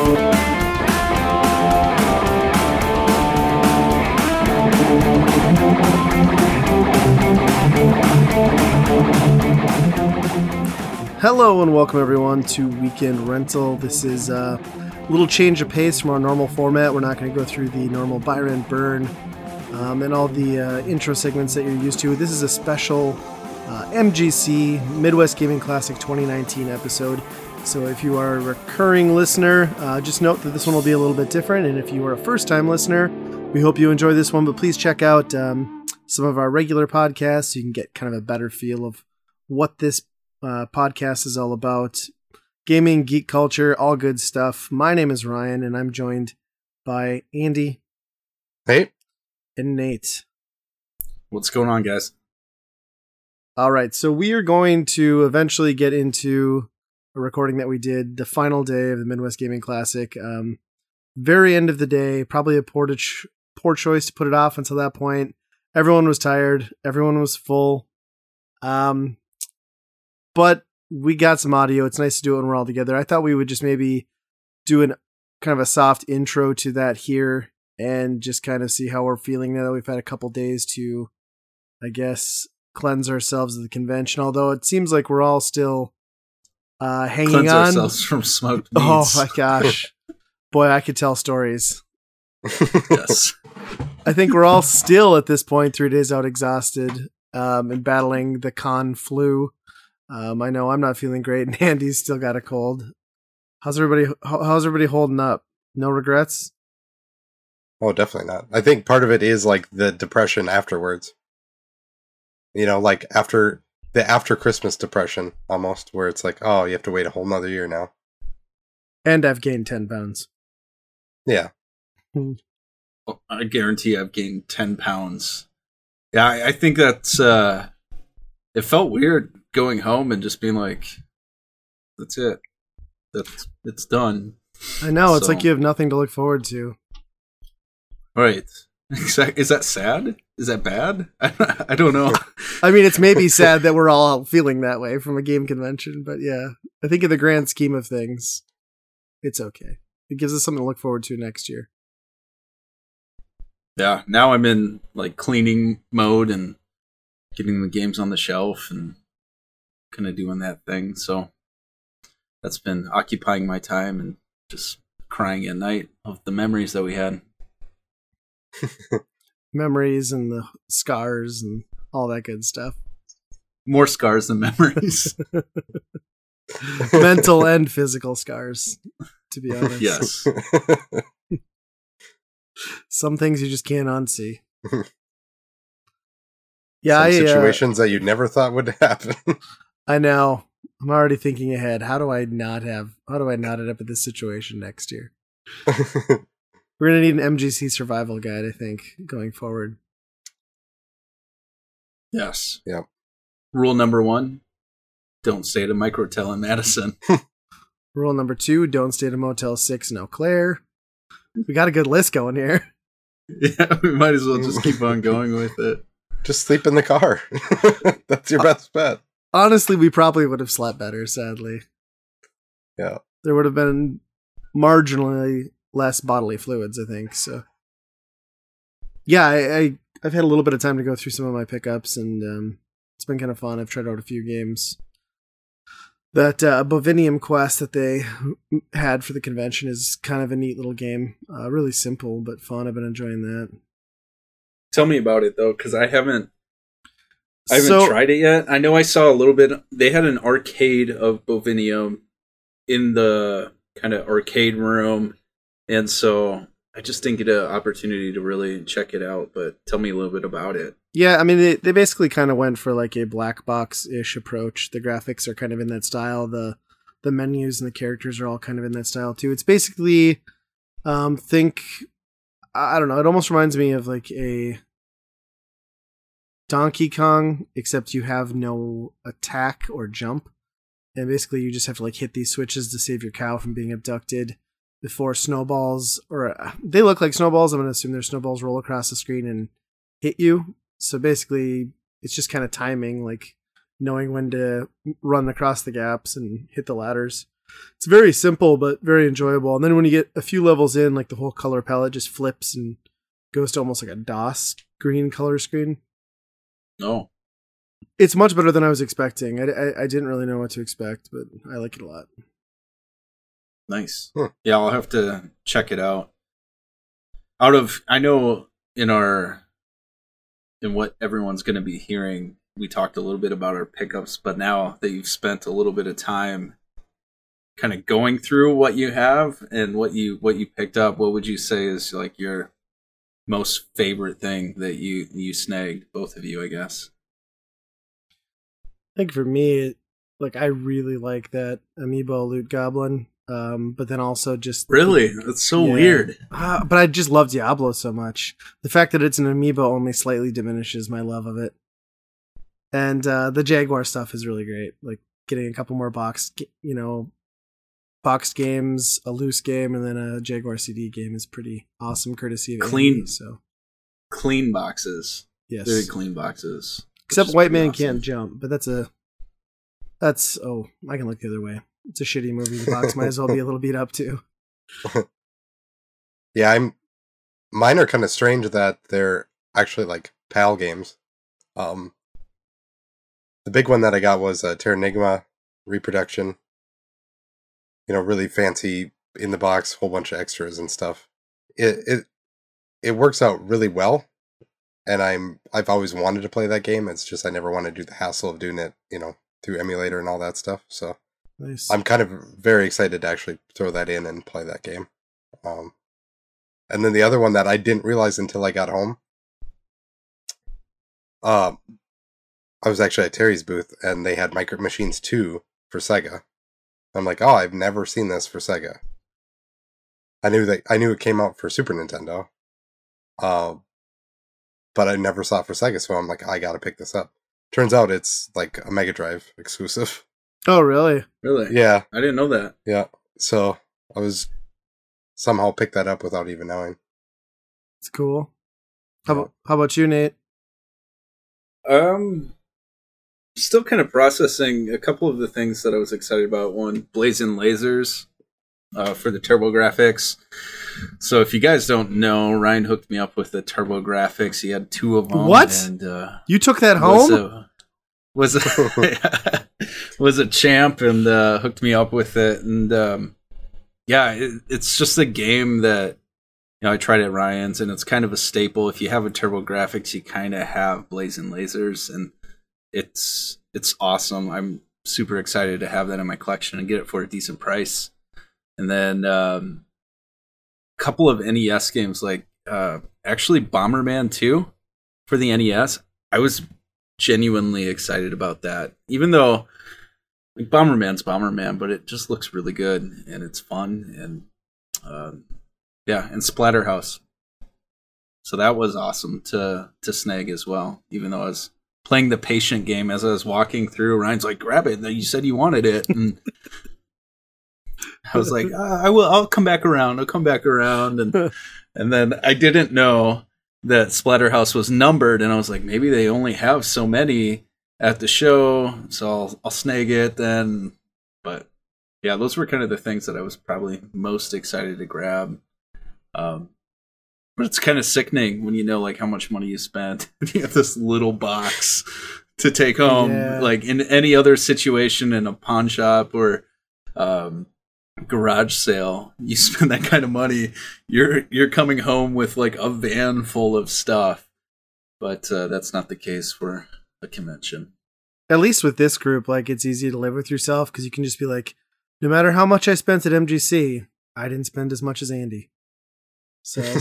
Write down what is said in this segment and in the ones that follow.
Hello and welcome everyone to Weekend Rental. This is a little change of pace from our normal format. We're not going to go through the normal Byron Burn um, and all the uh, intro segments that you're used to. This is a special uh, MGC Midwest Gaming Classic 2019 episode. So if you are a recurring listener, uh, just note that this one will be a little bit different. And if you are a first time listener, we hope you enjoy this one. But please check out um, some of our regular podcasts so you can get kind of a better feel of what this uh, podcast is all about gaming, geek culture, all good stuff. My name is Ryan, and I'm joined by Andy. Hey. And Nate. What's going on, guys? All right, so we are going to eventually get into a recording that we did the final day of the Midwest Gaming Classic. Um, very end of the day, probably a poor, ch- poor choice to put it off until that point. Everyone was tired. Everyone was full. Um, but we got some audio. It's nice to do it when we're all together. I thought we would just maybe do an kind of a soft intro to that here and just kind of see how we're feeling now that we've had a couple days to, I guess, cleanse ourselves of the convention. Although it seems like we're all still uh, hanging Cleanse on. ourselves from smoked Oh my gosh, boy, I could tell stories. yes. I think we're all still at this point, three days out, exhausted um, and battling the con flu. Um, I know I'm not feeling great, and Andy's still got a cold. How's everybody? How's everybody holding up? No regrets. Oh, definitely not. I think part of it is like the depression afterwards. You know, like after the after Christmas depression almost, where it's like, oh, you have to wait a whole nother year now. And I've gained ten pounds. Yeah. Well, I guarantee I've gained 10 pounds. Yeah, I, I think that's, uh, it felt weird going home and just being like, that's it. That's, it's done. I know it's So- like you have nothing to look forward to. Right. Exact- Is that sad? Is that bad? I, don't know. I mean, it's maybe sad that we're all feeling that way from a game convention, but yeah, I think in the grand scheme of things, it's okay. It gives us something to look forward to next year. yeah, now I'm in like cleaning mode and getting the games on the shelf and kind of doing that thing. So that's been occupying my time and just crying at night of the memories that we had. Memories and the scars and all that good stuff. More scars than memories. mental and physical scars to be honest yes. some things you just can't unsee yeah Some I, uh, situations that you never thought would happen. I know i'm already thinking ahead how do i not have how do i not end up in this situation next year we're gonna need an mgc survival guide i think going forward Yes. Yep. Rule number one don't stay at a microtel in Madison. rule number two don't stay at a motel 6 in eau claire we got a good list going here yeah, we might as well just keep on going with it. Just sleep in the car. That's your best bet. honestly we probably would have slept better sadly Yeah. there would have been marginally less bodily fluids, I think. So, yeah, I, I I've had a little bit of time to go through some of my pickups, and um, it's been kind of fun. I've tried out a few games. That uh, Bovinium quest that they had for the convention is kind of a neat little game. Uh, really simple but fun. I've been enjoying that. Tell me about it though, because I haven't I haven't So- tried it yet. I know I saw a little bit. They had an arcade of Bovinium in the kind of arcade room, and so I just didn't get an opportunity to really check it out. But tell me a little bit about it. Yeah, I mean, they, they basically kind of went for like a black box ish approach. The graphics are kind of in that style. The the menus and the characters are all kind of in that style too. It's basically, um, think, I I don't know. It almost reminds me of like a Donkey Kong, except you have no attack or jump, and basically you just have to like hit these switches to save your cow from being abducted before snowballs or uh, they look like snowballs. I'm gonna assume their snowballs roll across the screen and hit you. So basically, it's just kind of timing, like knowing when to run across the gaps and hit the ladders. it's very simple but very enjoyable. And then when you get a few levels in, like the whole color palette just flips and goes to almost like a DOS green color screen. Oh, It's much better than I was expecting. I, I, I didn't really know what to expect, but I like it a lot. Nice. Hmm. Yeah, I'll have to check it out. Out of I know in our in what everyone's going to be hearing, we talked a little bit about our pickups, but now that you've spent a little bit of time kind of going through what you have and what you what you picked up, what would you say is like your most favorite thing that you you snagged both of you, I guess. I think for me, like I really like that amiibo loot goblin. Um, but then also just Really? That's so Yeah. weird. Ah, but I just love Diablo so much. The fact that it's an amiibo only slightly diminishes my love of it. And uh, the Jaguar stuff is really great. Like getting a couple more box, you know, boxed games, a loose game, and then a Jaguar CD game is pretty awesome, courtesy of Clean. Andy, so Clean boxes. yes, Very clean boxes. except White Man awesome. can't jump, but that's a that's oh I can look the other way. It's a shitty movie. The box might as well be a little beat up too. Yeah, I'm. Mine are kind of strange that they're actually like PAL games. Um, the big one that I got was uh, Terranigma reproduction. You know, really fancy in the box, whole bunch of extras and stuff. It it it works out really well, and I'm I've always wanted to play that game. It's just I never want to do the hassle of doing it, you know, through emulator and all that stuff. So Nice. I'm kind of very excited to actually throw that in and play that game. Um, and then the other one that I didn't realize until I got home. Um, I was actually at Terry's booth and they had Micro Machines 2 for Sega. I'm like, oh, I've never seen this for Sega. I knew that I knew it came out for Super Nintendo. Um, but I never saw it for Sega, so I'm like, I gotta pick this up. Turns out it's like a Mega Drive exclusive. Oh really? Really? Yeah, I didn't know that. yeah. So I was somehow picked that up without even knowing. It's cool. How Yeah. about how about you, Nate? Um, still kind of processing a couple of the things that I was excited about. One, Blazing Lasers uh, for the TurboGrafx. So if you guys don't know, Ryan hooked me up with the TurboGrafx. He had two of them. What? And uh, You took that was home? a was a, was a champ and uh, hooked me up with it. And um, yeah, it, it's just a game that you know I tried at Ryan's, and it's kind of a staple. If you have a TurboGrafx, you kind of have Blazing Lasers, and it's it's awesome. I'm super excited to have that in my collection and get it for a decent price. And then um, a couple of NES games, like uh, actually Bomberman 2 for the NES. I was genuinely excited about that, even though like Bomberman's Bomberman, but it just looks really good and it's fun and um, yeah, and Splatterhouse. So that was awesome to to snag as well, even though I was playing the patient game as I was walking through. Ryan's like, "Grab it! You said you wanted it." And I was like, "Ah, "I will. I'll come back around. I'll come back around." And and then I didn't know that Splatterhouse was numbered, and I was like, maybe they only have so many at the show, so I'll I'll snag it then. But yeah, those were kind of the things that I was probably most excited to grab. Um, but it's kind of sickening when you know like how much money you spent. you have this little box to take home. Yeah. Like in any other situation in a pawn shop or um, garage sale, you spend that kind of money, you're you're coming home with like a van full of stuff. But uh, that's not the case for a convention. At least with this group, like it's easy to live with yourself because you can just be like, no matter how much I spent at MGC, I didn't spend as much as Andy. So,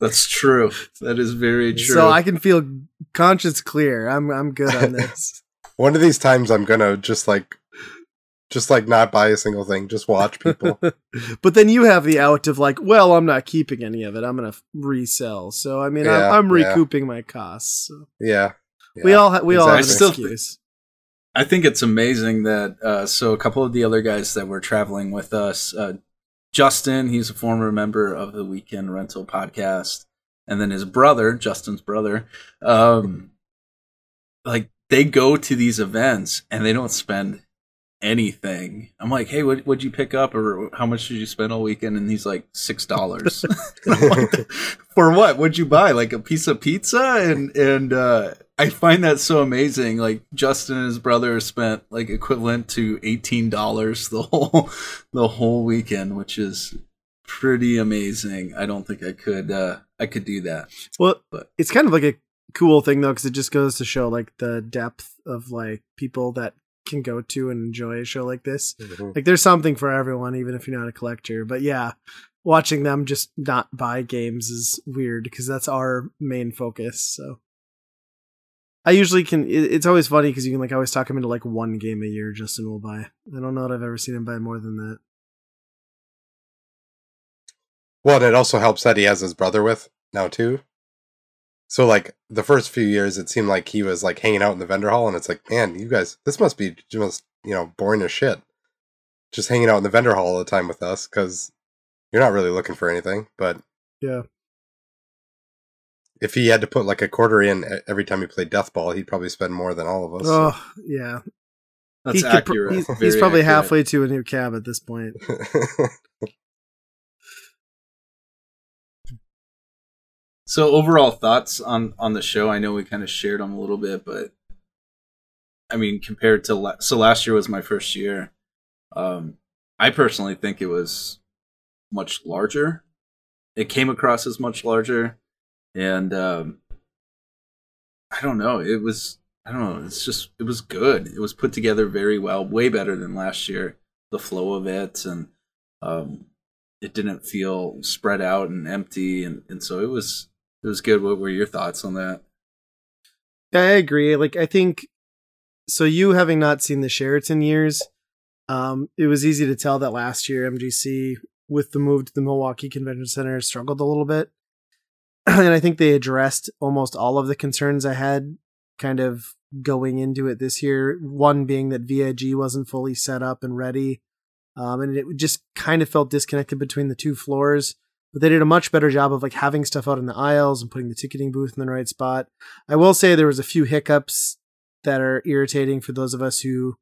That's true. That is very true. so I can feel conscience clear. I'm I'm good on this. One of these times, I'm gonna just like, just like not buy a single thing. Just watch people. but then you have the out of like, well, I'm not keeping any of it. I'm gonna resell. So I mean, Yeah, I'm, I'm yeah. recouping my costs. So. yeah. We all ha- we all have an I still excuse. I think it's amazing that uh, so a couple of the other guys that were traveling with us, uh, Justin, he's a former member of the Weekend Rental podcast, and then his brother, Justin's brother, um, like they go to these events and they don't spend anything. I'm like, hey, what would you pick up, or how much did you spend all weekend? And he's like, six dollars. For what? What'd you buy? Like a piece of pizza? And and uh, I find that so amazing. Like Justin and his brother spent like equivalent to eighteen dollars the whole the whole weekend, which is pretty amazing. I don't think I could uh, I could do that. Well, But- it's kind of like a cool thing though, because it just goes to show like the depth of like people that can go to and enjoy a show like this. Mhm. Like, there's something for everyone, even if you're not a collector. But yeah, watching them just not buy games is weird because that's our main focus. So. I usually can. it- It's always funny because you can like always talk him into like one game a year. Justin will buy. I don't know that I've ever seen him buy more than that. Well, it also helps that he has his brother with now too. So like the first few years, it seemed like he was like hanging out in the vendor hall, and it's like, man, you guys, this must be just you know boring as shit, just hanging out in the vendor hall all the time with us because you're not really looking for anything. But Yeah. if he had to put like a quarter in every time he played death ball, he'd probably spend more than all of us. Oh yeah, That's He could pr- he's, he's probably accurate. halfway to a new cab at this point. So overall thoughts on on the show? I know we kind of shared them a little bit, but I mean, compared to la- so last year was my first year. Um, I personally think it was much larger. It came across as much larger, and um, I don't know. It was I don't know. It's just it was good. It was put together very well, way better than last year. The flow of it and um, it didn't feel spread out and empty, and, and so it was it was good. What were your thoughts on that? I agree. Like I think so you having not seen the Sheraton years, um, it was easy to tell that last year MGC with the move to the Milwaukee Convention Center struggled a little bit. and I think they addressed almost all of the concerns I had kind of going into it this year. One being that VIG wasn't fully set up and ready. Um, and it just kind of felt disconnected between the two floors. But they did a much better job of like having stuff out in the aisles and putting the ticketing booth in the right spot. I will say there was a few hiccups that are irritating for those of us who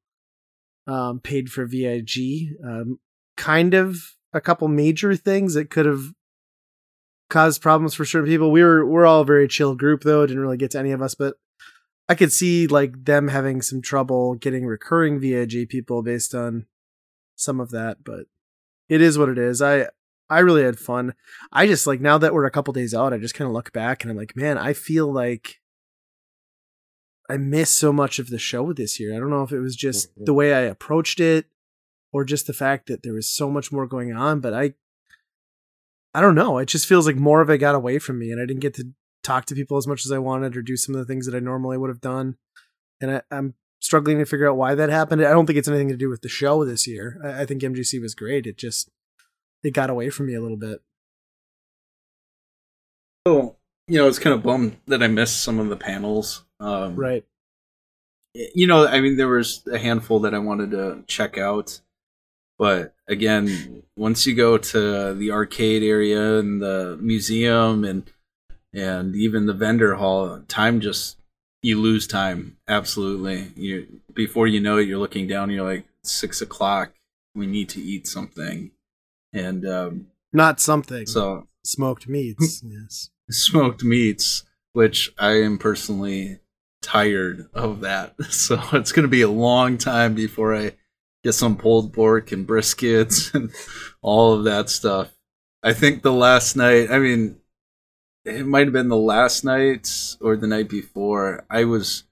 um, paid for VIG. Um, kind of a couple major things that could have caused problems for certain people. We were we're all a very chill group though. It didn't really get to any of us, but I could see like them having some trouble getting recurring VIG people based on some of that. But it is what it is. I I really had fun. I just like now that we're a couple days out, I just kind of look back and I'm like, man, I feel like I missed so much of the show this year. I don't know if it was just Mhm. the way I approached it or just the fact that there was so much more going on, but I I don't know. It just feels like more of it got away from me and I didn't get to talk to people as much as I wanted or do some of the things that I normally would have done. And I, I'm struggling to figure out why that happened. I don't think it's anything to do with the show this year. I, I think MGC was great. It just it got away from me a little bit. Oh, you know, it's kind of bummed that I missed some of the panels. Um, Right. you know, I mean, there was a handful that I wanted to check out, but again, once you go to the arcade area and the museum and and even the vendor hall, time just you lose time. Absolutely, you before you know it, you're looking down. You're like six o'clock. We need to eat something, and um, Not something. so smoked meats. yes. smoked meats, which I am personally tired of that. So it's going to be a long time before I get some pulled pork and briskets and all of that stuff. I think the last night, I mean, it might have been the last night or the night before. I was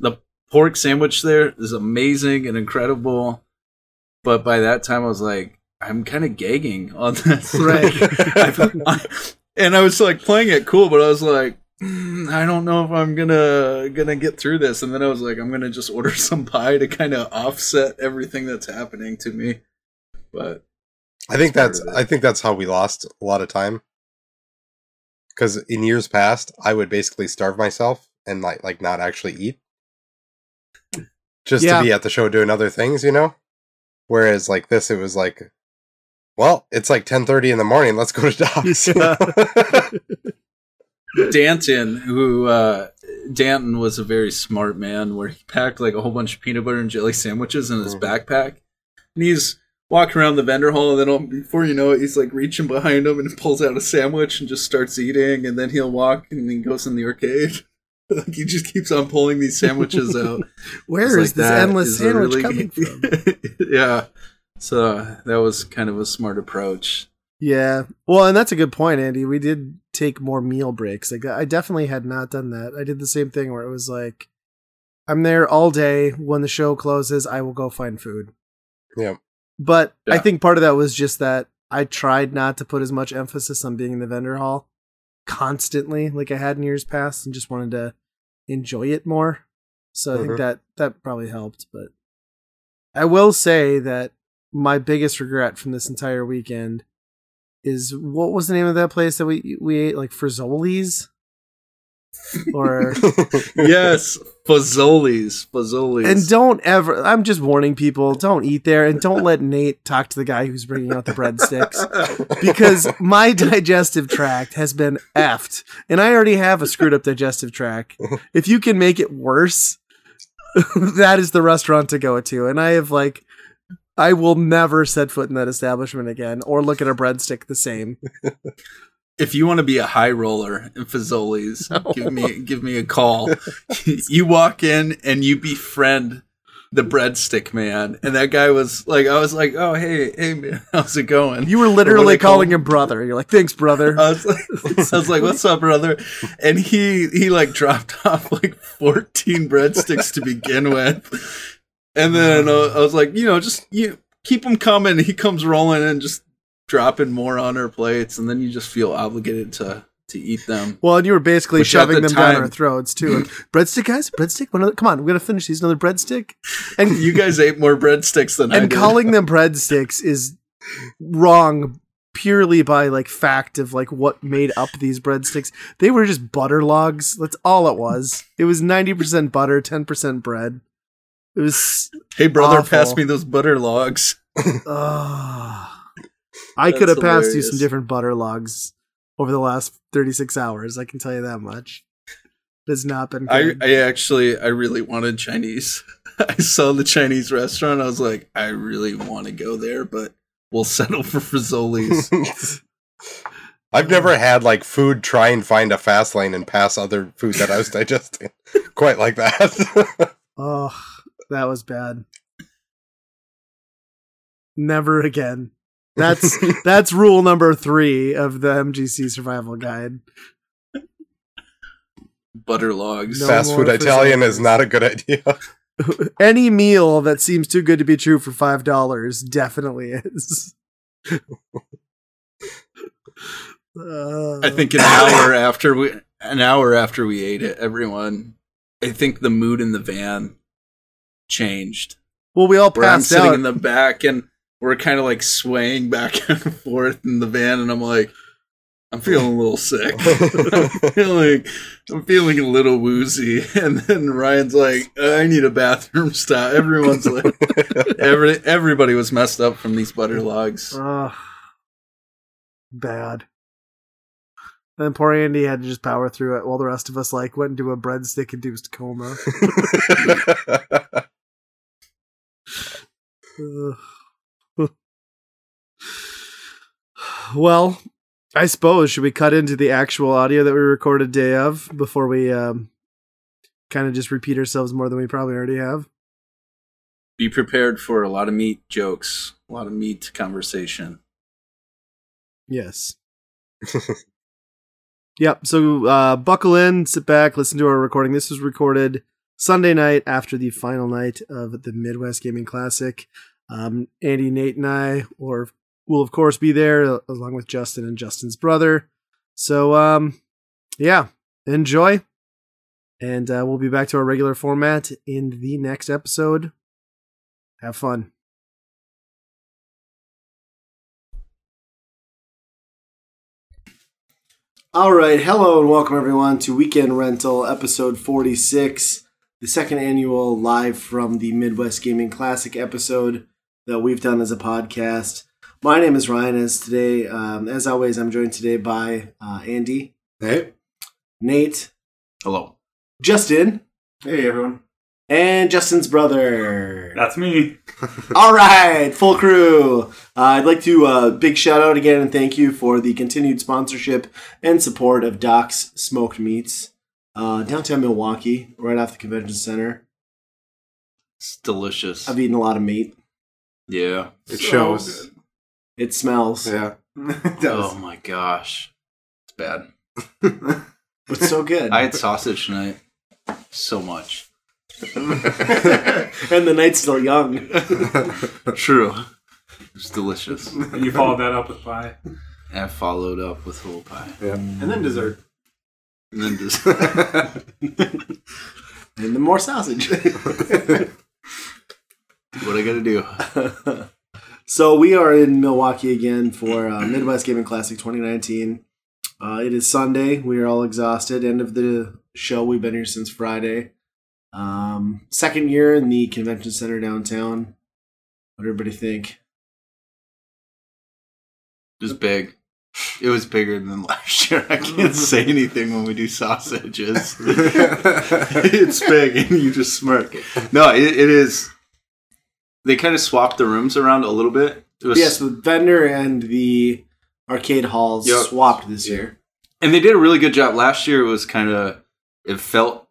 the pork sandwich there is amazing and incredible, but by that time I was like, I'm kind of gagging on this. Right. I've- and I was like playing it cool, but I was like, "Mm, I don't know if I'm gonna gonna get through this. And then I was like, I'm gonna just order some pie to kind of offset everything that's happening to me. But I think that's. I think that's how we lost a lot of time. Because in years past, I would basically starve myself and like like not actually eat, just Yeah. to be at the show doing other things, you know. Whereas like this, it was like, well, it's like ten thirty in the morning. Let's go to Doc's. you? Danton, who uh, Danton was a very smart man where he packed like a whole bunch of peanut butter and jelly sandwiches in his Mhm. backpack. And he's walking around the vendor hall, and then all, before you know it, he's like reaching behind him and pulls out a sandwich and just starts eating. And then he'll walk and he goes in the arcade. like he just keeps on pulling these sandwiches out. Where It's is like, this that endless is sandwich really- coming from? yeah. So that was kind of a smart approach. Yeah. Well, and that's a good point, Andy. We did take more meal breaks. Like I definitely had not done that. I did the same thing where it was like I'm there all day. When the show closes, I will go find food. Yeah. But I think part of that was just that I tried not to put as much emphasis on being in the vendor hall constantly like I had in years past and just wanted to enjoy it more. So I think Mhm. that that probably helped, but I will say that my biggest regret from this entire weekend is what was the name of that place that we we ate like Frizzoli's or yes, Fazoli's. Fazoli's. and don't ever I'm just warning people don't eat there and don't let Nate talk to the guy who's bringing out the breadsticks because my digestive tract has been effed and I already have a screwed up digestive tract. If you can make it worse, that is the restaurant to go to. And I have like, I will never set foot in that establishment again or look at a breadstick the same. if you want to be a high roller in Fazoli's, give me give me a call. you walk in and you befriend the breadstick man, and that guy was like, I was like, oh hey hey man, how's it going? You were literally they call calling him? brother. You're like, thanks, brother. I was like, I was like, "What's up, brother?" And he he like dropped off like fourteen breadsticks to begin with, and then uh, I was like, you know, just you keep him coming. He comes rolling and just dropping more on our plates, and then you just feel obligated to to eat them. well, and you were basically Which shoving the them down time- our throats too. Like, breadstick, guys, breadstick. One other, come on, we gotta finish these. Another breadstick, and You guys ate more breadsticks than I and calling them breadsticks is wrong purely by like fact of like what made up these breadsticks. They were just butter logs. That's all it was. It was 90% butter, 10% bread. It was hey, brother, awful. pass me those butter logs. uh, I could have passed you some different butter logs over the last 36 hours. I can tell you that much. It's not been I, good. I actually I really wanted Chinese. I saw the Chinese restaurant. I was like, I really want to go there, but we'll settle for Fazoli's. I've never had like food try and find a fast lane and pass other food that I was digesting quite like that. Oh, that was bad. Never again. That's that's rule number three of the MGC survival guide. butter logs. No Fast food Italian is not a good idea. Any meal that seems too good to be true for five dollars definitely is. Uh, I think an hour after we an hour after we ate it, everyone I think the mood in the van changed. Well, we all passed Where I'm passed sitting in the back and we're kind of like swaying back and forth in the van and I'm like I'm feeling a little sick. I'm feeling I'm feeling a little woozy and then Ryan's like uh, I need a bathroom stop. Everyone's like every everybody was messed up from these butter logs. Ugh. bad. Then poor Andy had to just power through it while the rest of us like went into a breadstick induced coma. Well, I suppose should we cut into the actual audio that we recorded day of before we um, kind of just repeat ourselves more than we probably already have? Be prepared for a lot of meat jokes, a lot of meat conversation. Yes. yep. So uh, buckle in, sit back, listen to our recording. This was recorded Sunday night after the final night of the Midwest Gaming Classic. Um, Andy, Nate, and I or will of course be there uh, along with Justin and Justin's brother. So um, yeah, enjoy, and uh, we'll be back to our regular format in the next episode. Have fun. All right, hello and welcome everyone to Weekend Rental episode 46, the second annual live from the Midwest Gaming Classic episode that we've done as a podcast. My name is Ryan. As today, um, as always, I'm joined today by uh, Andy, Hey. Nate, Hello. Justin, Hey everyone. and Justin's brother. That's me. All right, full crew. Uh, I'd like to uh, big shout out again and thank you for the continued sponsorship and support of Doc's Smoked Meats, uh, downtown Milwaukee, right off the convention center. It's delicious. I've eaten a lot of meat. Yeah. It So shows. It smells. Yeah. it does. Oh my gosh. It's bad. It's so good. I had sausage tonight. So much. and the night's still young. True. It's delicious. And you followed that up with pie. And I followed up with whole pie. yeah. And then dessert. And then dessert. And the more sausage. What I gotta do. so we are in Milwaukee again for uh, Midwest Gaming Classic 2019. Uh, it is Sunday. We are all exhausted. End of the show. We've been here since Friday. Um, second year in the convention center downtown. What everybody think? It was big. It was bigger than last year. I can't say anything when we do sausages. it's big, and you just smirk. No, it, it is. They kind of swapped the rooms around a little bit. Was, Yes, the vendor and the arcade halls Yep. swapped this year. and they did a really good job. Last year it was kind of. It felt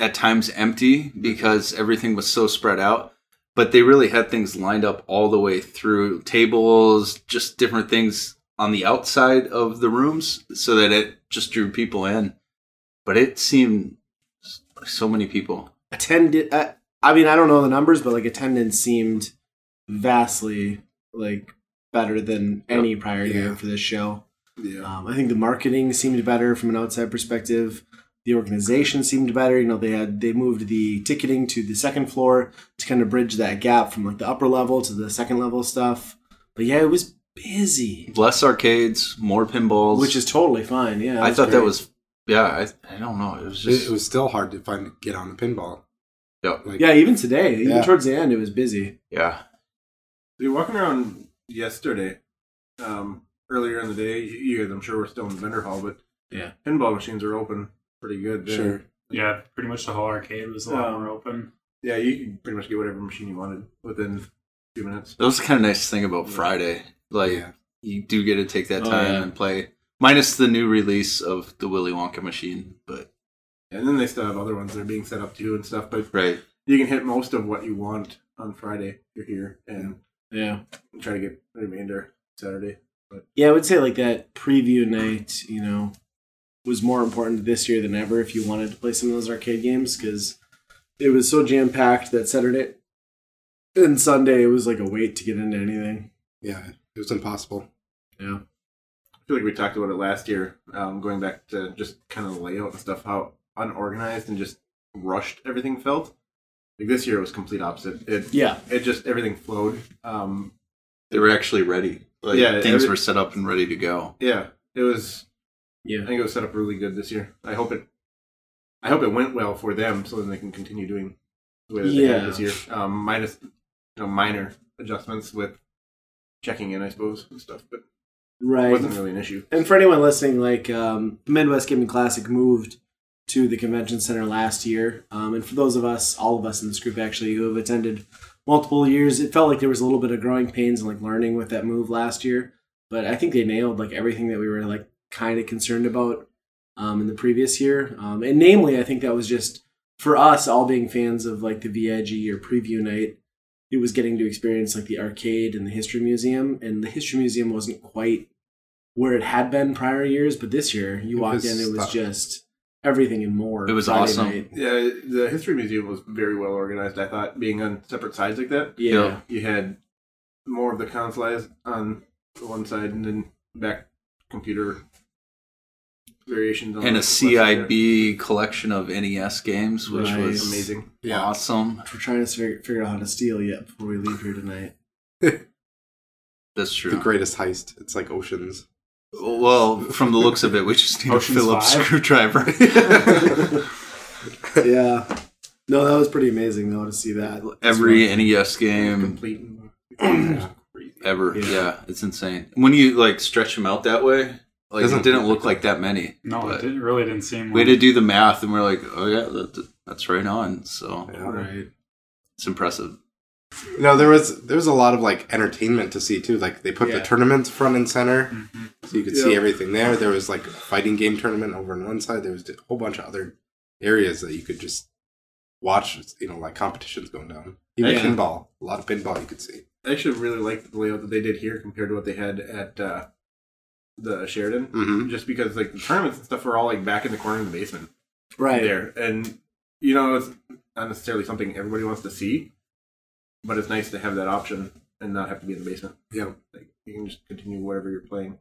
at times empty because everything was so spread out. But they really had things lined up all the way through tables, just different things on the outside of the rooms, so that it just drew people in. But it seemed like so many people. attended uh, i mean i don't know the numbers but like attendance seemed vastly like better than any prior year for this show. Yeah. um, i think the marketing seemed better from an outside perspective. The organization seemed better. You know they had they moved the ticketing to the second floor to kind of bridge that gap from like the upper level to the second level stuff. But yeah it was busy. Less arcades, more pinballs, which is totally fine. Yeah I that's thought that was yeah. I, I don't know. It was just It, it was still hard to find get on the pinball. Yeah Like, yeah even today even Yeah. towards the end it was busy yeah. You're walking around yesterday, um, earlier in the day. You you guys, I'm sure, we're still in the vendor hall, but Yeah. pinball machines are open pretty good. there. Sure. Yeah, pretty much the whole arcade was a lot Um, more open. Yeah, you can pretty much get whatever machine you wanted within a few minutes. That was the kind of nice thing about Yeah. Friday. Like Yeah. you do get to take that Oh, time yeah. and play. Minus the new release of the Willy Wonka machine, but And then they still have other ones that are being set up too and stuff. But right. you can hit most of what you want on Friday. if You're here and yeah and try to get the remainder Saturday. Yeah, I would say like that preview night, you know, was more important this year than ever if you wanted to play some of those arcade games because it was so jam packed that Saturday and Sunday it was like a wait to get into anything. Yeah. It was impossible. Yeah. I feel like we talked about it last year, um, going back to just kind of the layout and stuff, how unorganized and just rushed everything felt. Like this year, it was complete opposite. It Yeah. it just everything flowed. Um, They were actually ready. Like Yeah, things every- were set up and ready to go. yeah, it was. Yeah, I think it was set up really good this year. I hope it. I hope it went well for them, so then they can continue doing the way that they have Yeah. this year. Um, minus, you know, minor adjustments with checking in, I suppose, and stuff, but right, it Right. wasn't really an issue. And for anyone listening, like um, the Midwest Gaming Classic moved to the convention center last year, um, and for those of us, all of us in this group actually, who have attended multiple years, it felt like there was a little bit of growing pains and like learning with that move last year. But I think they nailed like everything that we were like kind of concerned about um, in the previous year, um, and namely, I think that was just for us all being fans of like the VIG or preview night. It was getting to experience like the arcade and the history museum, and the history museum wasn't quite where it had been prior years, but this year you It walked in, it was stuff. just everything and more. It was Friday awesome. night. Yeah, the history museum was very well organized. I thought being on separate sides like that. Yeah. Yeah. You had more of the consoles on one side, and then back computer variations on And the a left side CIB collection of NES games, which Right. was amazing. Yeah. awesome. We're trying to figure, figure out how to steal yet before we leave here tonight. That's true. The greatest heist. It's like Oceans. Well, from the looks of it, we just need Ocean's a Phillips Five? screwdriver. yeah. No, that was pretty amazing though to see that. Every NES game Complete. Yeah. ever. Yeah. Yeah. it's insane. When you like stretch them out that way, Like Doesn't it didn't look look like like that many. No, it didn't, really didn't seem. We had to do the math, and we're like, oh yeah, that, that's right on. So Yeah. Right. it's impressive. No, there was there was a lot of like entertainment to see too. Like they put Yeah. the tournaments front and center, Mhm. so you could see everything there. There was like a fighting game tournament over on one side. There was a whole bunch of other areas that you could just watch. You know, like competitions going down. Even Yeah. pinball, a lot of pinball you could see. I actually really liked the layout that they did here compared to what they had at uh, the Sheraton. Mm-hmm. Just because like the tournaments and stuff were all like back in the corner in the basement Right. there, and you know it's not necessarily something everybody wants to see, but it's nice to have that option and not have to be in the basement. Yeah, Like you can just continue whatever you're playing.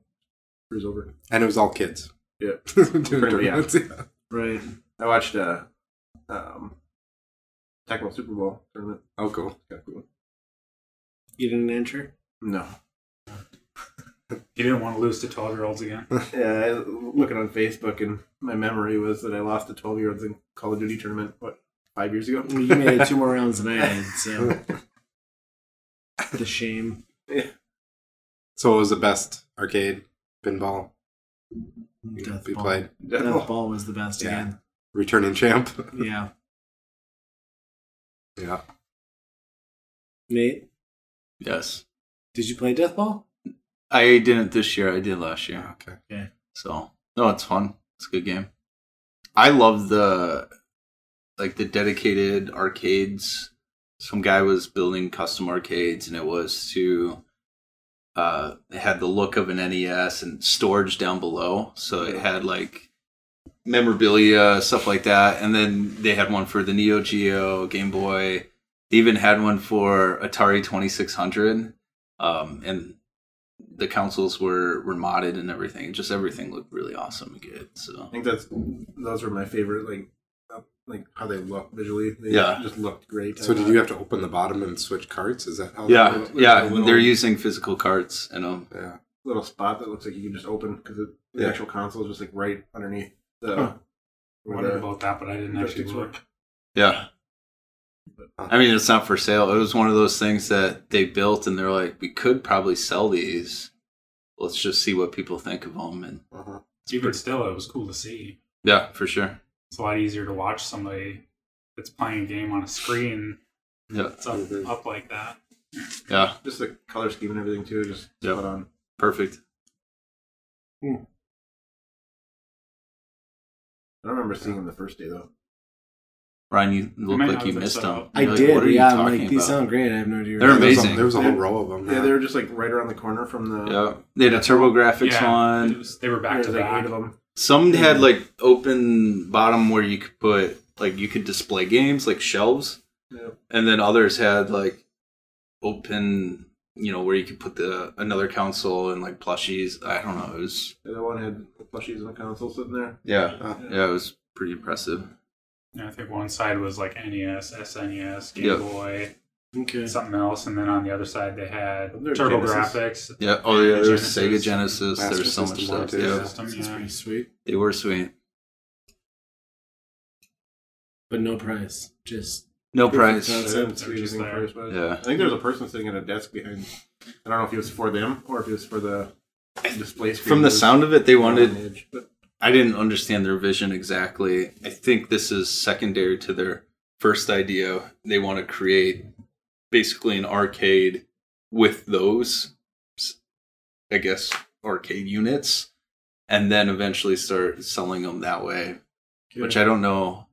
Cruise over. and it was all kids. Yeah. Doing Pretty- yeah. tournaments, yeah. Right. I watched uh, um, Tecmo Super Bowl tournament. Oh, cool. Kinda cool. You didn't enter? No. you didn't want to lose to twelve year olds again. Yeah, I, looking on Facebook, and my memory was that I lost to 12 year olds in Call of Duty tournament, what, five years ago? You made it two more rounds than I did, so the shame. So, what was the best arcade pinball Death we ball. played? Death ball was the best Yeah. again. Returning champ. Yeah. yeah. Nate, Yes, did you play death ball? I didn't this year. I did last year. Okay. Okay. So no, it's fun. It's a good game. I love the like the dedicated arcades. Some guy was building custom arcades, and it was to uh, it had the look of an NES and storage down below. So it had like memorabilia stuff like that, and then they had one for the Neo Geo, Game Boy. They even had one for Atari Twenty Six Hundred, um, and the consoles were were modded and everything. Just everything looked really awesome and good. So I think that's those were my favorite, like, like how they look visually. They Yeah. just looked great. So, did you have to open the bottom and switch carts? Is that how? yeah, That yeah, little- they're using physical carts. You know, yeah. little spot that looks like you can just open because the Yeah. actual console is just like right underneath the. Huh. I where wondered about that, but I didn't actually joysticks look. yeah. I mean, it's not for sale. It was one of those things that they built, and they're like, we could probably sell these. Let's just see what people think of them, and Uh-huh. Even still, it was cool to see. yeah, for sure. It's a lot easier to watch somebody that's playing a game on a screen Yeah, that's up, up like that. yeah, Just the color scheme and everything too. Just Yep. spot on. perfect. Hmm. I don't remember seeing them the first day though. Ryan, you look like you missed them. I like, did. what are you yeah, I'm talking like these about? sound great. I have no idea. They're what There was, a, amazing. there was a whole Yeah. row of them. Yeah, they were just like right around the corner from the. Yeah, they had a TurboGrafx Yeah, one. was- they were back There's to like back. eight of them. Some Yeah. had like open bottom where you could put like you could display games like shelves, Yeah. and then others had like open, you know, where you could put the another console and like plushies. I don't know. It was The other one had plushies and a console sitting there. yeah, Uh, yeah, it was pretty impressive. Yeah, I think one side was like NES, SNES, Game Yep. Boy, Okay. something else, and then on the other side they had They're Yeah. Oh yeah, there's Genesis. Sega Genesis. Master There's so much stuff. too. Yeah, System, That's yeah. pretty sweet. they were sweet. But no price. Just No Proof price. concept. I didn't see They're just price-wise. Yeah. I think there was a person sitting at a desk behind. I don't know if it was for them or if it was for the display screen. From the sound of it, they wanted edge, but I didn't understand their vision exactly. I think this is secondary to their first idea. They want to create basically an arcade with those, I guess, arcade units, and then eventually start selling them that way. Which I don't know.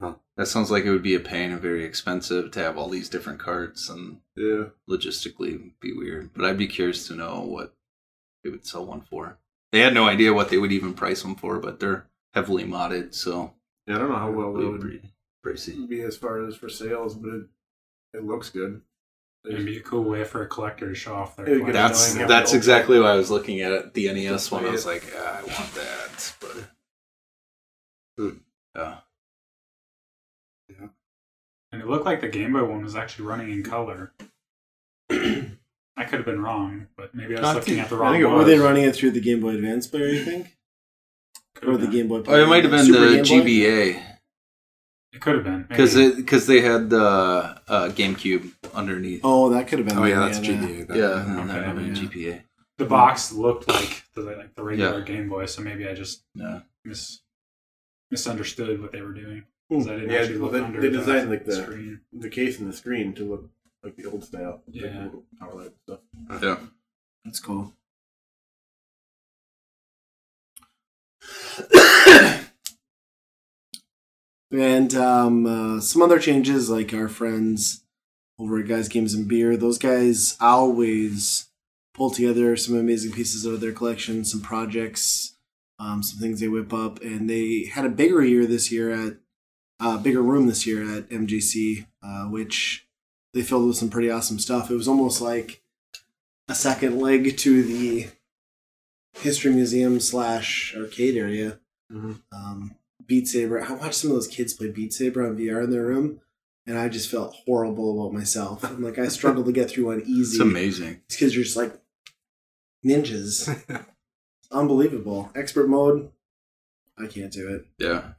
Huh. That sounds like it would be a pain and very expensive to have all these different carts and yeah, logistically be weird. But I'd be curious to know what they would sell one for. They had no idea what they would even price them for, but they're heavily modded, so yeah. I don't know how well they it'd be pricey. be as far as for sales, but it, it looks good. It'd be a cool way for a collector to show off their It'd be collection. That's that's exactly why I was looking at it. The NES one, I was like, ah, I want that, but Hmm. yeah, And it looked like the Game Boy one was actually running in color. I could have been wrong, but maybe I was I looking think- at the I wrong think it one. were they running it through the Game Boy Advance player? You think, Could or the. Game Boy? oh, it might have been Super the Game GBA It could have been because maybe. because they had the uh, GameCube underneath. Oh, that could have been. Oh yeah, that's the- GBA. then. yeah, okay, that would have been yeah. GBA. the box looked like the like the regular Yeah. Game Boy, so maybe I just Yeah. mis misunderstood what they were doing. 'Cause I didn't Yeah, actually look they- under they the designed, like, the- screen. The case and the screen to look like the old style. Yeah. the little power light stuff. Yeah. That's cool. and um, uh, some other changes, like our friends over at Guys Games and Beer. Those guys always pull together some amazing pieces out of their collection, some projects, um, some things they whip up, and they had a bigger year this year at uh, bigger room this year at MGC, uh, which they filled with some pretty awesome stuff. It was almost like a second leg to the history museum slash arcade area. Mhm. Um, Beat Saber. I watched some of those kids play Beat Saber on VR in their room, and I just felt horrible about myself. I'm like, I struggled to get through one easy. It's amazing. These kids are just like ninjas. It's unbelievable. Expert mode. I can't do it. Yeah.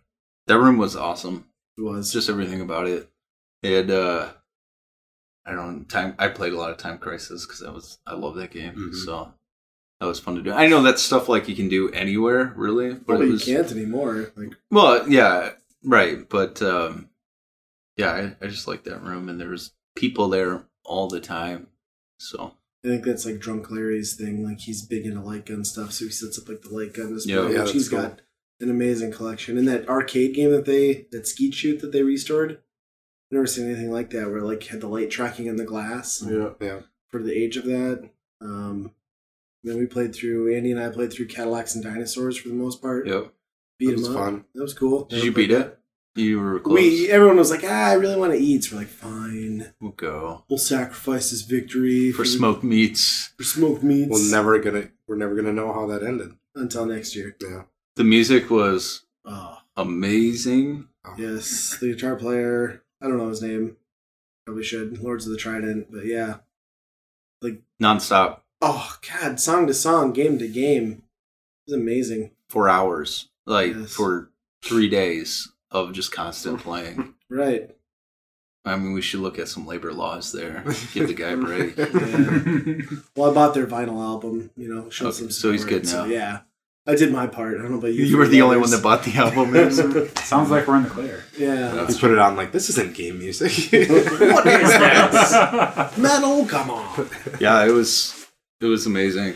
That room was awesome. It was It's just everything about it. It had, uh, I don't know, time. I played a lot of Time Crisis because I was, I love that game. Mhm. So that was fun to do. I know that's stuff like you can do anywhere, really, but but it you was, can't anymore. Like well, yeah, right. But, um, yeah, I, I just like that room and there was people there all the time. So I think that's like Drunk Larry's thing. Like he's big into light gun stuff, so he sets up like the light gun display, Yeah, which yeah, that's he's cool. got an amazing collection. And that arcade game that they that Skeet Shoot that they restored, I've never seen anything like that where like had the light tracking in the glass Yeah. Yeah. for the age of that. Um, then we played through Andy and I played through Cadillacs and Dinosaurs for the most part. yep. beat That was him up. fun. That was cool. Did you beat it? You were close. We everyone was like, ah, I really want to eat. So we're like, fine, we'll go we'll sacrifice this victory for the- smoked meats. for smoked meats We're never gonna we're never gonna know how that ended. until next year. Yeah. The music was Oh, amazing. yes, the guitar player. I don't know his name. Probably should. Lords of the Trident, but yeah. Like nonstop. Oh God, song to song, game to game. It was amazing. for hours, like Yes. for three days of just constant playing. Right. I mean, we should look at some labor laws there. Give the guy a break. Yeah. Well, I bought their vinyl album. You know, show Okay, some. so he's support, good so yeah, I did my part. I don't know about you. You were for the only one that bought the album. Sounds like we're in the clear. Yeah. He put it on like this isn't game music. what is this? Metal? Come on. yeah, it was it was amazing.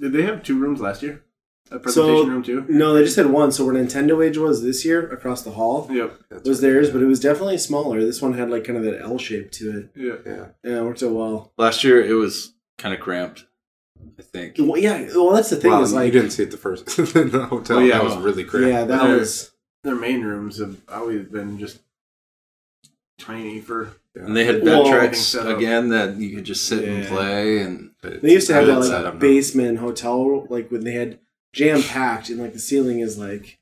Did they have two rooms last year? A presentation So- room too. No, they just had one. So where NintendoAge was this year across the hall Yep. was theirs, but it was definitely smaller. This one had like kind of that L shape to it. Yeah. yeah. Yeah, it worked out well. Last year it was kind of cramped. I think. Well, yeah. Well, that's the thing Wow, is like, you didn't see it the first in the hotel. Oh, yeah. that was really great. yeah, that There- was. Their main rooms have always been just tiny for. And they had Well- Vectrex Set up. again that you could just sit and play and They used to have that like basement hotel, like when they had jam packed, and like the ceiling is like,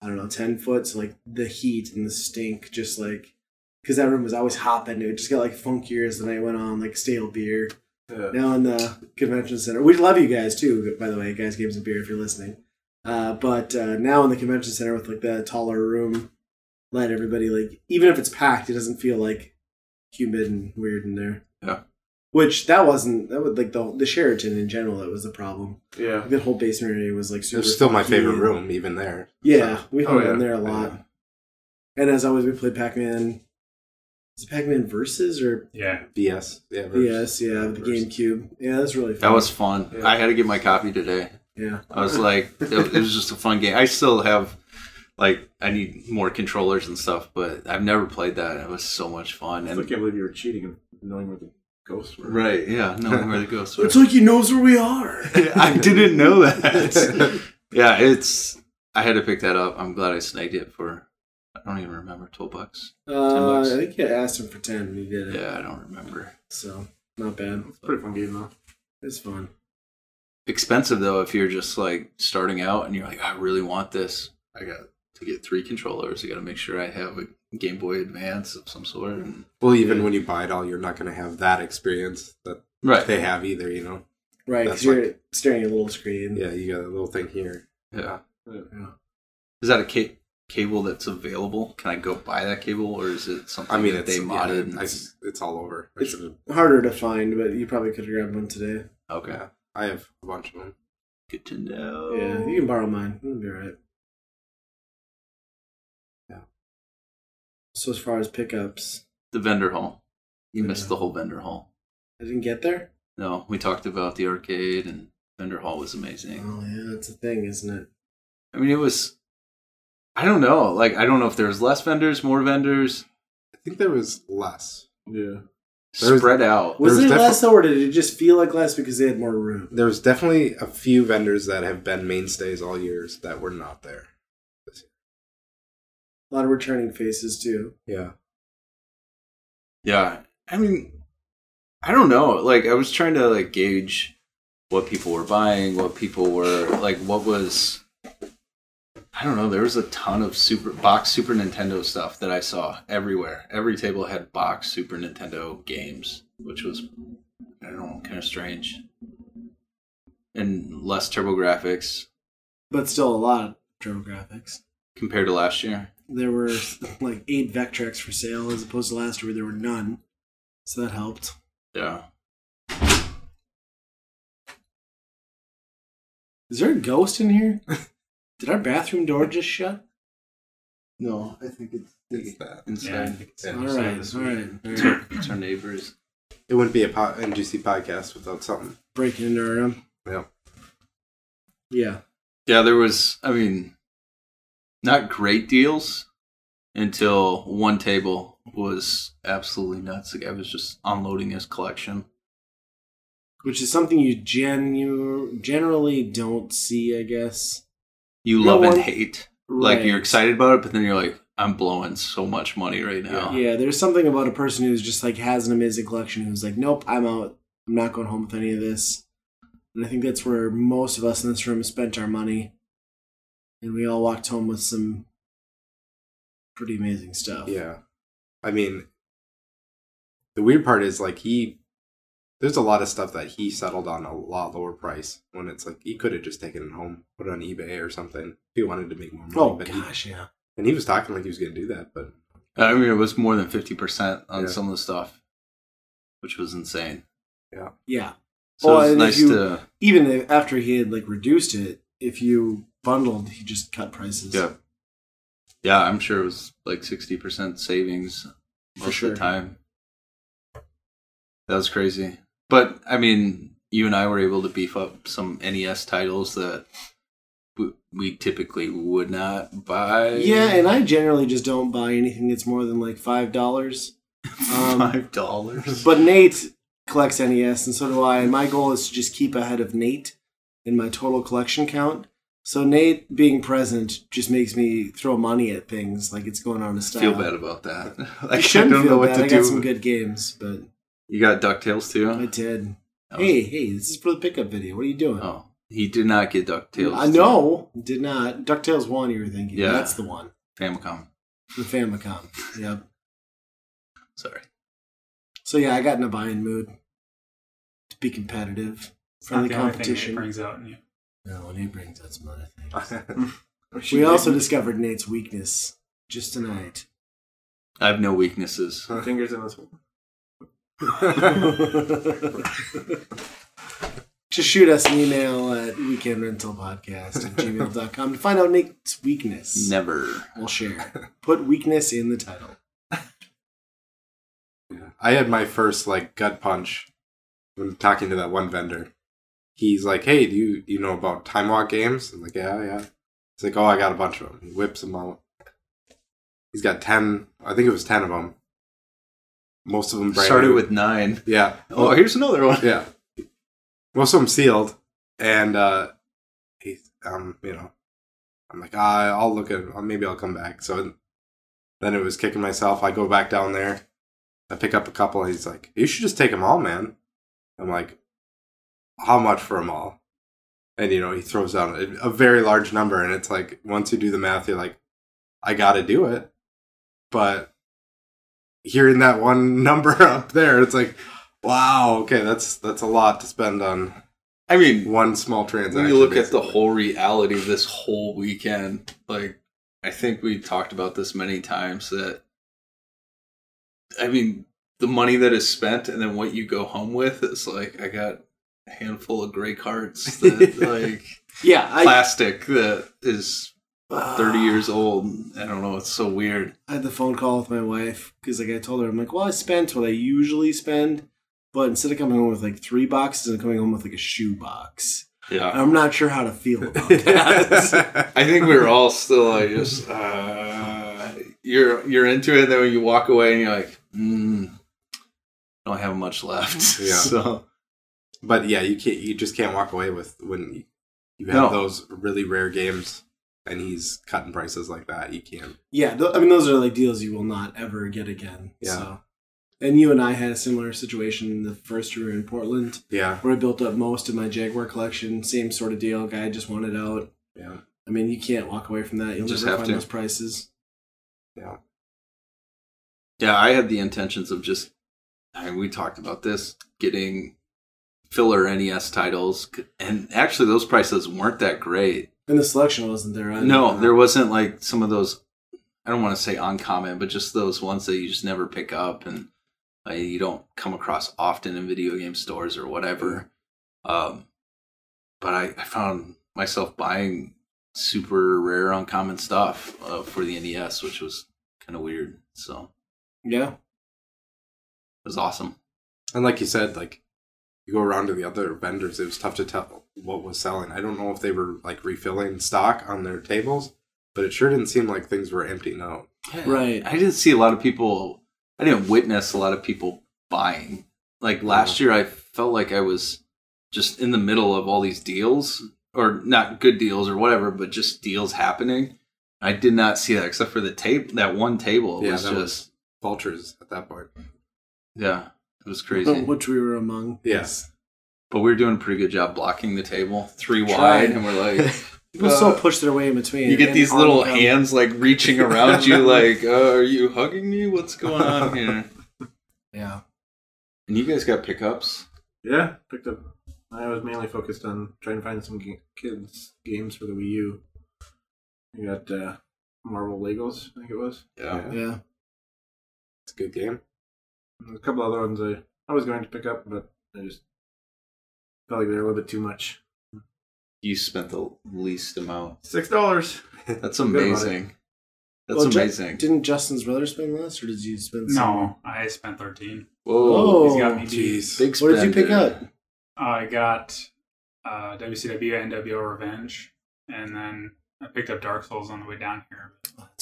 I don't know, ten foot. So like the heat and the stink, just like, because that room was always hopping. It just got like funkier as the night went on, like stale beer. Uh, now in the convention center. We love you guys too, by the way, guys, games and beer if you're listening. Uh, but uh, now in the convention center with like the taller room, let everybody like even if it's packed, it doesn't feel like humid and weird in there. Yeah. Which that wasn't that would like the the Sheraton in general that was the problem. yeah. That whole basement area was like It super. was still my favorite and- room, even there. Yeah, So, we Oh, hung yeah. in there a lot. Yeah. And as always, we played Pac Man. Is it Pac Man Versus or Yeah. DS. Yeah. versus- yes? Yeah, the versus. GameCube. Yeah, that's really fun. that was fun. Yeah. I had to get my copy today. yeah. I was like, it, it was just a fun game. I still have, like, I need more controllers and stuff, but I've never played that. It was so much fun. I can't believe you were cheating and knowing where the ghosts were. right, yeah, knowing where the ghosts were. It's like he knows where we are. I didn't know that. yeah, it's. I had to pick that up. I'm glad I snagged it for. I don't even remember. Twelve bucks. Uh, bucks. I think you asked him for ten and he did it. Yeah, I don't remember. So not bad. It's a pretty fun game though. It's fun. Expensive though if you're just like starting out and you're like, I really want this. I got to get three controllers. I got to make sure I have a Game Boy Advance of some sort. And, Well, even when you buy it all, you're not going to have that experience that right. they have either. You know. Right, because you're staring at a little screen. Yeah, you got a little thing here. Yeah. Yeah. Is that a ca- cable that's available? Can I go buy that cable, or is it something I mean, that it's they yeah, modded? and- I s- it's all over. I It's- should've- Harder to find, but you probably could have grabbed one today. okay. I have a bunch of them. Good to know. Yeah, you can borrow mine. It'll be alright. Yeah. So as far as pickups, The vendor hall. You Yeah. missed the whole vendor hall. I didn't get there. No, we talked about the arcade and vendor hall was amazing. Oh yeah, that's a thing, isn't it? I mean, it was. I don't know. Like, I don't know if there's less vendors, more vendors, I think there was less. Yeah. There was- spread out. Was There it was less though, or did it just feel like less because they had more room? There was definitely a few vendors that have been mainstays all years that were not there. A lot of returning faces too. Yeah. Yeah, I mean, I don't know. Like, I was trying to like gauge what people were buying, what people were like, what was. I don't know. There was a ton of super box Super Nintendo stuff that I saw everywhere. Every table had box Super Nintendo games, which was I don't know, kind of strange. And less TurboGrafx But still a lot of TurboGrafx. compared to last year. There were like eight Vectrex for sale as opposed to last year where there were none. So that helped. Yeah. Is there a ghost in here? Did our bathroom door just shut? No, I think it's It's that. Inside. think it's Yeah. All inside right, this all week. right, all It's our, it's our neighbors. It wouldn't be a po- MGC podcast without something. Breaking into our room. Yeah. Yeah. Yeah, there was, I mean, not great deals until one table was absolutely nuts. Like I was just unloading his collection. Which is something you genu- generally don't see, I guess. You No love one- and hate. Like, you're excited about it, but then you're like, I'm blowing so much money right now. Yeah, there's something about a person who's just like has an amazing collection who's like, nope, I'm out. I'm not going home with any of this. And I think that's where most of us in this room spent our money. And we all walked home with some pretty amazing stuff. Yeah. I mean, the weird part is like he, there's a lot of stuff that he settled on a lot lower price when it's like he could have just taken it home, put it on eBay or something if he wanted to make more money. Oh but gosh, yeah. And he was talking like he was going to do that, but I mean, it was more than 50% on Yeah. some of the stuff, which was insane. Yeah. Yeah. So Well, it was and if nice you- to. Even after he had like reduced it, if you bundled, he just cut prices. Yeah. Yeah, I'm sure it was like 60% savings For most sure. of the time. That was crazy. But, I mean, you and I were able to beef up some NES titles that we typically would not buy. Yeah, and I generally just don't buy anything that's more than like five dollars. um, Five dollars. But Nate collects NES, and so do I. And my goal is to just keep ahead of Nate in my total collection count. So Nate being present just makes me throw money at things like it's going on a style. feel bad about that. I like, I shouldn't don't feel know what bad. to I do. got some good games, but You got DuckTales too? I did. That was- Hey, hey, this is for the pickup video. What are you doing? Oh, he did not get DuckTales. I know. Did not. DuckTales 1, you were thinking. Yeah. That's the one. Famicom. The Famicom. Yep. Sorry. So yeah, I got in a buying mood to be competitive. It's not Friendly the only thing that competition. brings out in you. No, and he brings out some other things. We also did. discovered Nate's weakness just tonight. I have no weaknesses. fingers in this one. Just shoot us an email at weekendrentalpodcast at gmail.com to find out Nate's weakness. Never. We'll share. Put weakness in the title. I had my first like gut punch when talking to that one vendor. He's like, "Hey, do you you know about Time Walk games?" I'm like, "Yeah, yeah." He's like, "Oh, I got a bunch of them." He whips them out. He's got ten. I think it was ten of them. Most of them brand Started new. with nine. yeah. Oh, here's another one. yeah. Most of them sealed, and uh, he, um, you know, I'm like, ah, I'll look at. it. Maybe I'll come back. So then it was kicking myself. I go back down there. I pick up a couple. And he's like, you should just take them all, man. I'm like, how much for them all? And you know, he throws out a, a very large number, and it's like once you do the math, you're like, I got to do it. But hearing that one number up there, it's like, wow, okay, that's that's a lot to spend on I mean, one small transaction. when you look at the whole reality of this whole weekend, like I think we talked about this many times that I mean the money that is spent and then what you go home with is like I got handful of gray carts that like Yeah, I, plastic that is Ah. 30 years old. I don't know. It's so weird. I had the phone call with my wife because like I told her I'm like, well, I spent what I usually spend, but instead of coming home with like three boxes, I'm coming home with like a shoe box. Yeah. I'm not sure how to feel about that. I think we were all still like just uh, you're you're into it. And Then when you walk away and you're like, mm, don't have much left. Yeah. So But yeah, you can't. You just can't walk away with when you have No. those really rare games, and he's cutting prices like that. You can't. yeah, th- I mean those are like deals you will not ever get again. Yeah. So. And you and I had a similar situation in the first year in Portland, Yeah, where I built up most of my Jaguar collection. Same sort of deal. Guy just wanted out. yeah, I mean, you can't walk away from that. You'll Just never have find to. those prices. yeah. yeah, I had the intentions of just. I mean, we talked about this getting filler NES titles, and actually those prices weren't that great. And the selection wasn't there. Either. No, there wasn't like some of those. I don't want to say uncommon, but just those ones that you just never pick up and uh, you don't come across often in video game stores or whatever. Um, but I, I found myself buying super rare uncommon stuff uh, for the NES, which was kind of weird. So Yeah. it was awesome. And like you said, like you go around to the other vendors, it was tough to tell what was selling. I don't know if they were like refilling stock on their tables, but it sure didn't seem like things were emptying out. Right. I didn't see a lot of people. I didn't witness a lot of people buying. Like last year, I felt like I was just in the middle of all these deals, or not good deals or whatever, but just deals happening. I did not see that except for the tape. that one table. It Yeah, was that just was- Vultures at that point. yeah, it was crazy. Which we were among. Yes. but we were doing a pretty good job blocking the table, three Tried. wide, and we're like. People still Uh, push their way in between. You get these little them. hands like reaching around you, like, uh, "Are you hugging me? What's going on here?" Yeah. And you guys got pickups. Yeah, picked up. I was mainly focused on trying to find some ga- kids games for the Wii U. We got uh, Marvel Legos, I think it was. Yeah. Yeah. It's a good game. And a couple other ones I, I was going to pick up, but I just felt like they were a little bit too much. You spent the least amount. Six dollars. That's amazing. That's Well, Ju- amazing. Didn't Justin's brother spend less, or did you spend? some? No, I spent 13. Whoa. Oh, He's got me beat. Jeez. Big What did you pick up? I got uh, WCW NWO Revenge, and then I picked up Dark Souls on the way down here.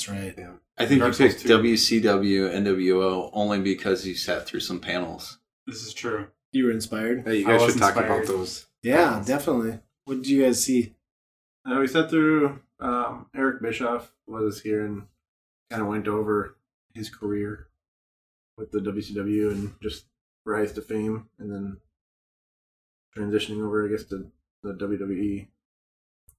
That's right. I think Dark you Souls picked 2. WCW NWO only because you sat through some panels. This is true. You were inspired. Hey, you guys was should talk about those. Yeah, definitely. What did you guys see? Uh, we sat through um, Eric Bischoff was here and kind of went over his career with the WCW and just rise to fame, and then transitioning over, I guess, to the WWE,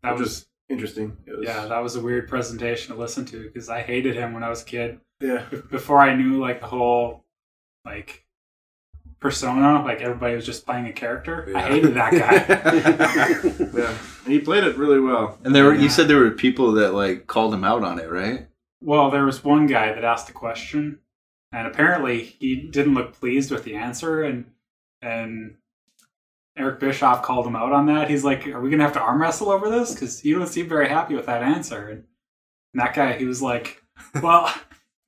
That which was was interesting. It was, yeah, that was a weird presentation to listen to because I hated him when I was a kid. yeah. Before I knew like the whole like persona, like everybody was just playing a character. I hated that guy. yeah. And he played it really well. And there were Yeah. you said there were people that like called him out on it, right? Well, there was one guy that asked a question, and apparently he didn't look pleased with the answer, and and Eric Bischoff called him out on that. He's like, "Are we gonna have to arm wrestle over this? Because you don't seem very happy with that answer." And, that guy, he was like, "Well."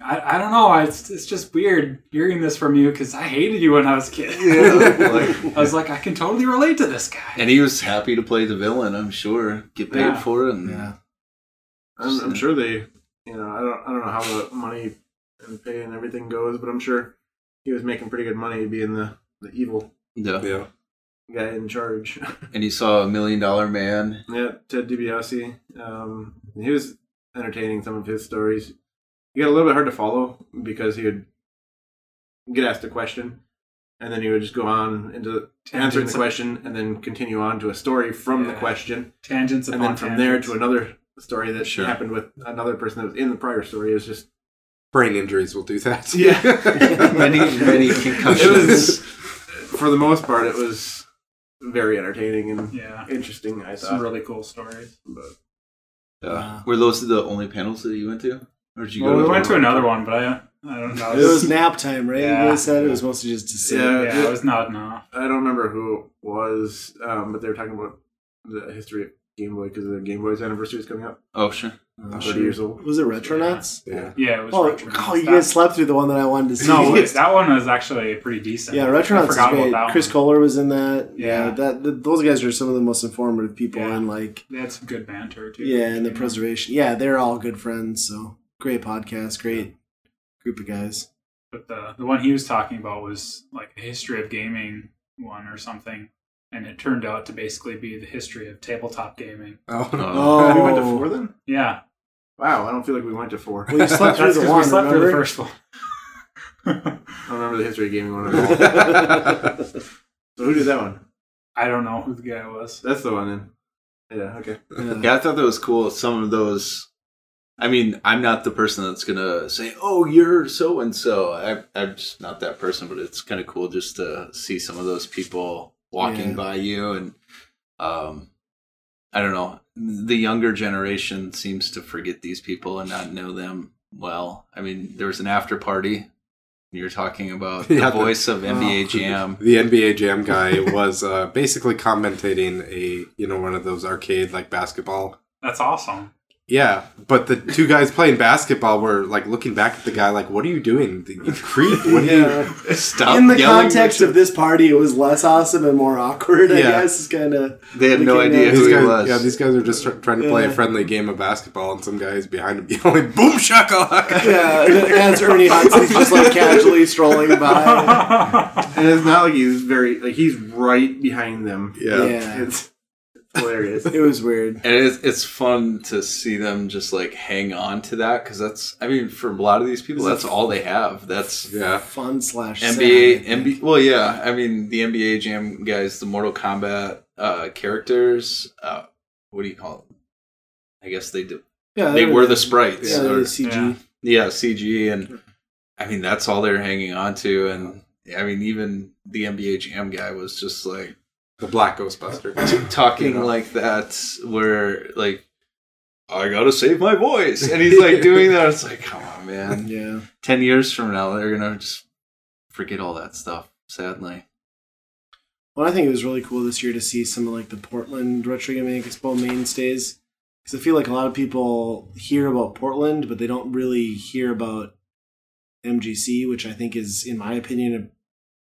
I, I don't know. It's, it's just weird hearing this from you because I hated you when I was a kid. Yeah, like- I was like, I can totally relate to this guy. And he was happy to play the villain, I'm sure. Get paid Yeah. for it and Yeah. I'm, I'm sure they, you know, I don't, I don't know how the money and pay and everything goes, but I'm sure he was making pretty good money being the, the evil Yeah. Yeah. Guy in charge. And he saw a million dollar man. yeah, Ted DiBiase. Um, he was entertaining some of his stories. He got a little bit hard to follow because he would get asked a question, and then he would just go on into answering the question, and then continue on to a story from the question, Tangents and then from there to another story that Sure. happened with another person that was in the prior story. It was just Brain injuries will do that. Yeah. many many it concussions. was for the most part it was very entertaining and Yeah, interesting i some thought really cool stories. but Yeah. Were those the only panels that you went to? Or did you well, go we to went to another one, but I I don't know. It was nap time, right? Yeah. You guys said it was mostly just to sit. Yeah. yeah, I was not off. I don't remember who it was, um, but they were talking about the history of Game Boy because the Game Boy's anniversary is coming up. Oh sure. Oh, 30 years old. Was it Retronauts? Yeah. Yeah, it was. Oh, Retro oh, you guys slept through the one that I wanted to see. No, wait, that one was actually pretty decent. yeah, I Retronauts is forgot about great. that Chris one. Kohler was in that. Yeah. Yeah, that th- those guys are some of the most informative people Yeah. in like They had some good banter too. yeah, and the know? preservation. Yeah, they're all good friends. So great podcast, great group of guys. But the the one he was talking about was like a history of gaming one or something, and it turned out to basically be the history of tabletop gaming. Oh, Oh. we went to four then? Yeah, Wow, I don't feel like we went to four. Well, you slept through the one. we slept through the first one. I don't remember the history of gaming one at all. so who did that one? I don't know who the guy was. That's the one then. Yeah, okay. Yeah. Yeah, I thought that was cool. Some of those. I mean, I'm not the person that's gonna say, "Oh, you're so and so." I'm just not that person. But it's kind of cool just to see some of those people walking Yeah. by you, and um, I don't know. The younger generation seems to forget these people and not know them well. I mean, there was an after party. You're talking about Yeah, the the- voice of NBA Oh. Jam. The NBA Jam guy was uh, basically commentating a you know one of those arcade like basketball. That's awesome. Yeah, but the two guys playing basketball were like looking back at the guy like, "What are you doing, you creep? What are Yeah. you?" Stop In the context of this party, it was less awesome and more awkward. I Yeah. guess is kind of They had no idea who These he guys, was. yeah, these guys are just tr- trying to play a friendly game of basketball, and some guys behind him yelling, "Boom shakalaka!" yeah. As Ernie Hudson's just like casually strolling by. And it's not like he's very like he's right behind them. Yeah. Yeah. It's hilarious. It was weird. And it's, it's fun to see them just like hang on to that because that's, I mean, for a lot of these people, Is it- that's all they have. That's Yeah, Fun slash NBA, think. NBA. Well, yeah, I mean, the NBA Jam guys, the Mortal Kombat uh, characters. Uh, what do you call them? I guess they do. Yeah, They were were the sprites. Yeah, or- were CG. Yeah. yeah, CG, and I mean that's all they're hanging on to. And I mean, even the NBA Jam guy was just like. The Black Ghostbuster. talking You know? like that where like I gotta save my voice and he's like doing that it's like come on man Yeah. 10 years from now they're gonna just forget all that stuff sadly Well, I think it was really cool this year to see some of like the Portland Retro Gaming Expo mainstays because I feel like a lot of people hear about Portland, but they don't really hear about MGC, which I think is, in my opinion, a,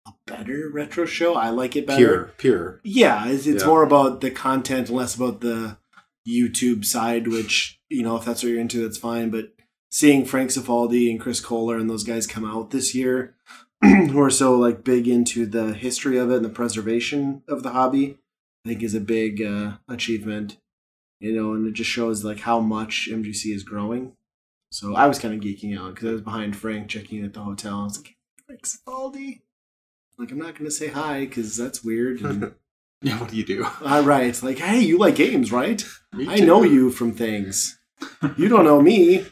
a better retro show. I like it better. Pure, pure. Yeah, it's, it's Yeah. more about the content, less about the YouTube side. Which you know, if that's what you're into, that's fine. But seeing Frank Cifaldi and Chris Kohler and those guys come out this year, who are so like big into the history of it and the preservation of the hobby, I think is a big uh, achievement. You know, and it just shows like how much MGC is growing. So I was kind of geeking out because I was behind Frank checking in at the hotel. I was like, Frank Cifaldi. Like I'm not gonna say hi because that's weird. And, yeah what do you do all right, like hey, you like games, right? Me I know you from things. You don't know me.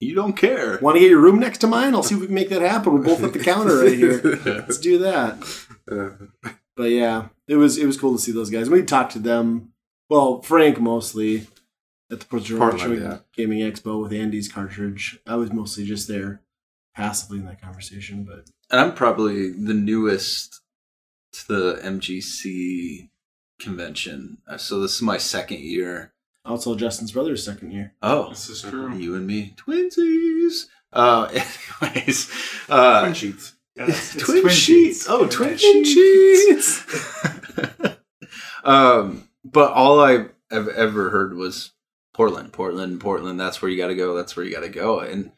you don't care Want to get your room next to mine? I'll see if we can make that happen. We're both at the counter right here. Let's do that. Uh, But yeah, it was it was cool to see those guys. We talked to them. Well, Frank mostly at the Portland Portland, yeah. Gaming Expo with Andy's cartridge. I was mostly just there passively in that conversation, but and I'm probably the newest to the MGC convention Uh, so this is my second year also Justin's brother's second year. oh This is true. you and me twinsies uh anyways uh Twin sheets. Yeah, it's- it's twin, sheets. Oh, twin Twin sheets. um, but all I have ever heard was Portland, Portland, Portland. That's where you got to go. That's where you got to go. And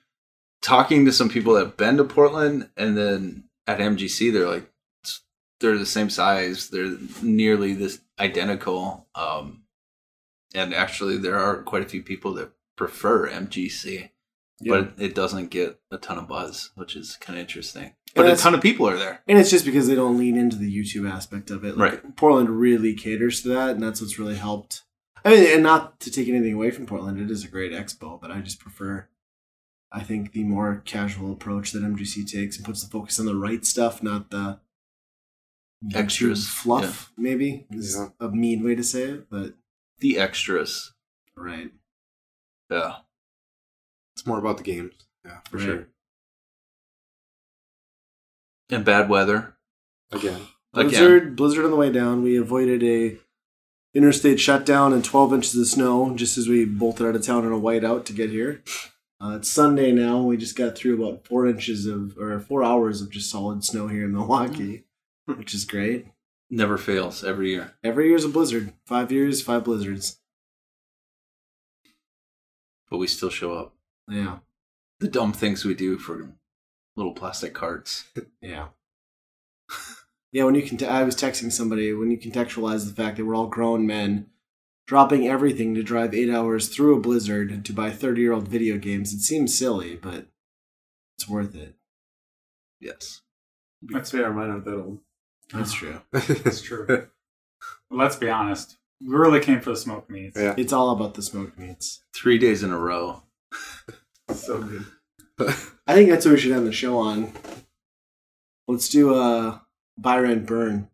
talking to some people that have been to Portland, and then at MGC, they're like, they're the same size. They're nearly this identical. Um, and actually, there are quite a few people that prefer MGC, but it doesn't get a ton of buzz, which is kind of interesting. But a ton of people are there. And it's just because they don't lean into the YouTube aspect of it. Like, Right. Portland really caters to that, and that's what's really helped. I mean, and not to take anything away from Portland, it is a great expo, but I just prefer, I think, the more casual approach that MGC takes and puts the focus on the right stuff, not the Extras, fluff. Maybe is Yeah. a mean way to say it, but The extras. right. Yeah. it's more about the games. Yeah, for Right. sure. And bad weather. Again. Again. Blizzard, blizzard on the way down. We avoided a interstate shutdown and 12 inches of snow just as we bolted out of town in a whiteout to get here. Uh, it's Sunday now. We just got through about four inches of or four hours of just solid snow here in Milwaukee, which is great. Never fails every year. Every year's a blizzard. Five years, five blizzards. But we still show up. Yeah, The dumb things we do for little plastic carts. yeah, yeah. When you can, I was texting somebody when you contextualize the fact that we're all grown men dropping everything to drive eight hours through a blizzard to buy thirty-year-old video games. It seems silly, but it's worth it. Yes. That's fair. Mine aren't that old. That's true. That's true. Let's be honest. We really came for the smoked meats. Yeah. It's all about the smoked meats. Three days in a row. So good. I think that's what we should end the show on. Let's do a buy rent burn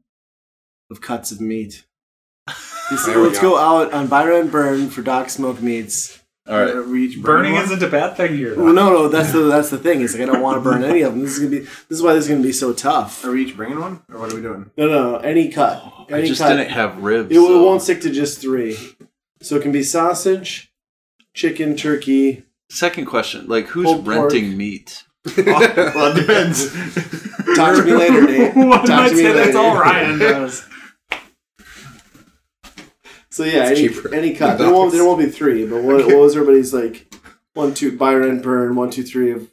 of cuts of meat. Let's, let's go. go. out on buy rent burn for Doc Smoked Meats. All right. We Burning isn't a bad thing here. Well, no, no, that's the that's the thing. Is like I don't want to burn any of them. This is gonna be this is why this is gonna be so tough. Are we each bringing one, or what are we doing? No, no, no any cut. Oh, I just cut. didn't have ribs. It, it so- won't stick to just three. So it can be sausage, chicken, turkey. Second question: Like, who's Pulled pork. renting meat? well, it depends. Talk to me later, Nate. One Talk might to me say that's all Ryan does. So yeah, It's any, cheaper. any cut. The There won't, there won't be three, but what, what was everybody's like? One, two, Byron, burn. One, two, three of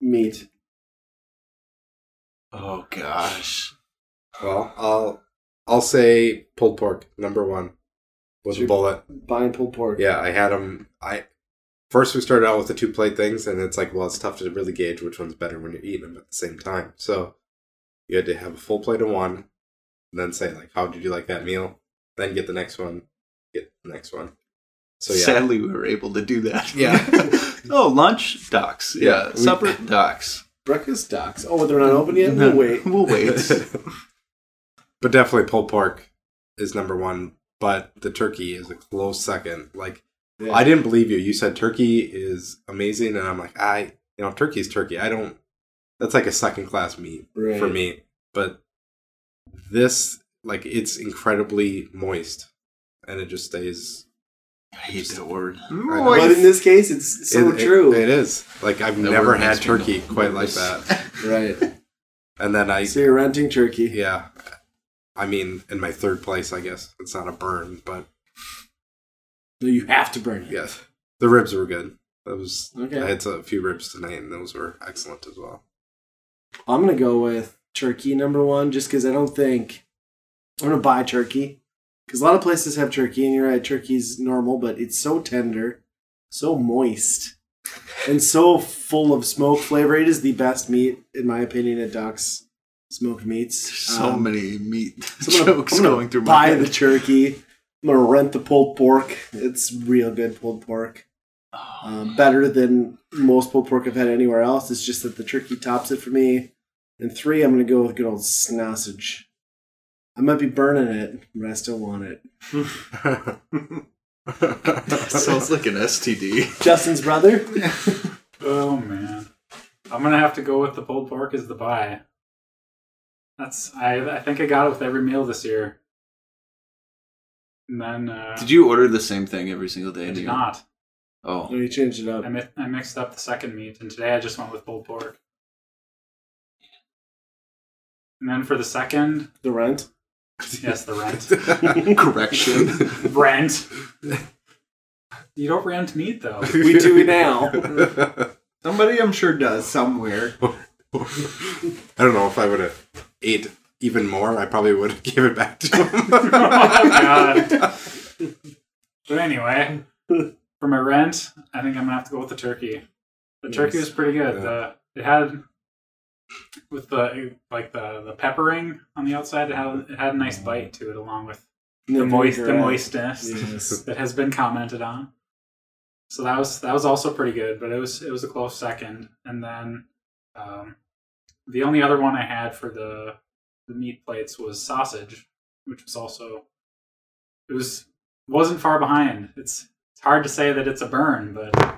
meat. Oh gosh. well, I'll I'll say pulled pork number one with Sure. a bullet. Buying pulled pork. Yeah, I had them. I first we started out with the two plate things, and it's like, well, it's tough to really gauge which one's better when you're eating them at the same time. So you had to have a full plate of one, and then say like, how did you like that meal? Then get the next one, get the next one. So yeah, Sadly, we were able to do that. Yeah. oh, lunch docs. Yeah. Yeah, we- Supper docs. Breakfast docs. Oh, they're not open yet. We'll wait. We'll wait. but definitely pulled pork is number one. But the turkey is a close second. Like Yeah. I didn't believe you. You said turkey is amazing, and I'm like, I, you know, turkey's turkey. I don't. That's like a second class meat Right. for me. But this, like, it's incredibly moist, and it just stays. I hate that word. But in this case, it's so It- it- true. it is. Like I've That never had turkey quite like that. right. And then I, So you're renting turkey. yeah, I mean, in my third place, I guess it's not a burn, but No, you have to burn it. yes, the ribs were good. That was Okay. I had a few ribs tonight, and those were excellent as well. I'm gonna go with turkey number one, just because I don't think I'm gonna buy turkey. Because a lot of places have turkey, and you're right, turkey's normal, but it's so tender, so moist, and so full of smoke flavor. It is the best meat, in my opinion, at Doc's Smoked Meats. So Um, many meat so I'm gonna, jokes going through my buy head. the turkey. I'm gonna rent the pulled pork. It's real good pulled pork. Oh, Um, better than most pulled pork I've had anywhere else. It's just that the turkey tops it for me. And three, I'm gonna go with good old sausage. I might be burning it, but I still want it. sounds like an STD. Justin's brother. Oh man, I'm gonna have to go with the pulled pork as the buy. That's I. I think I got it with every meal this year. And then uh, Did you order the same thing every single day? I did not. Oh, Oh, you changed it up. I, mi- I mixed up the second meat, and today I just went with pulled pork. And then for the second, The rent. yes, the rent. correction. rent. You don't rent meat though. We do now. Somebody I'm sure does somewhere. I don't know if I would have ate even more. I probably would have given it back to him. oh god. But anyway, for my rent, I think I'm gonna have to go with the turkey. The turkey Nice. was pretty good. Yeah. The it had with the like the the peppering on the outside. It had it had a nice bite to it, along with the moist the moistness Yes. that has been commented on. So that was that was also pretty good, but it was it was a close second. And then um, the only other one I had for the the meat plates was sausage, which was also it was wasn't far behind. It's it's hard to say that it's a burn, but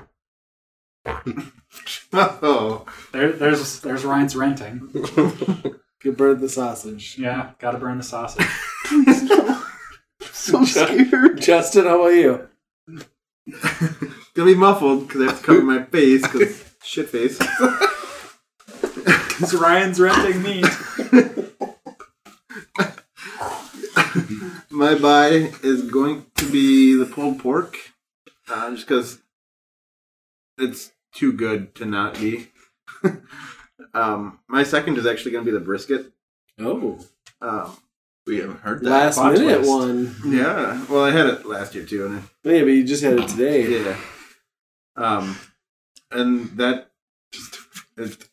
Oh, there there's there's Ryan's renting. You burn the sausage. Yeah, gotta burn the sausage. So scared. Justin, how about you? Gonna be muffled because I have to cover my face because shit face. Because Ryan's renting meat. My buy is going to be the pulled pork, uh, just because it's too good to not be. um, my second is actually going to be the brisket. Oh, Um, We haven't heard that. last plot minute twist. one. yeah, well, I had it last year too, and I Yeah, but you just had it today. Yeah. Um, and that just it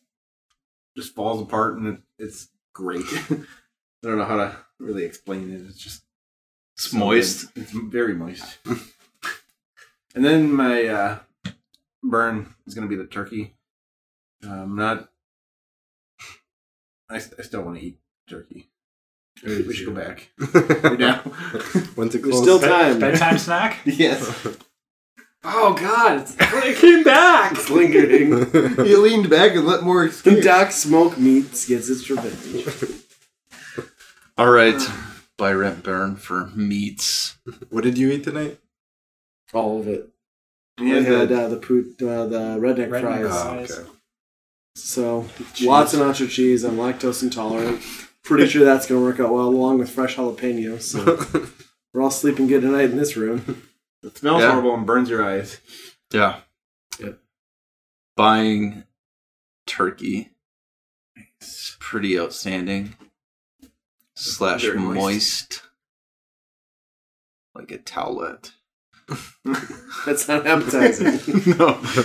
just falls apart, and it, it's great. I don't know how to really explain it. It's just It's so moist. good. It's very moist. and then my uh, burn is going to be the turkey. Um, not. I, I still want to eat turkey. We should go back. Right now. When's it There's still time. bedtime snack? yes. Oh God, it's, it came back. It's lingering. He leaned back and let more The escape. Doc Smoke Meats gets its revenge. All right. Buy rent burn for meats. what did you eat tonight? All of it. He I had had the- uh, the poot, uh, the redneck, Redneck fries. Oh, okay. So lots of nacho cheese. I'm lactose intolerant. Pretty sure that's gonna work out well, along with fresh jalapenos. So we're all sleeping good tonight in this room. It smells Yeah. horrible and burns your eyes. Yeah. Yep. Buying turkey. It's pretty outstanding. Slash moist. moist. Like a towelette. That's not appetizing. no. there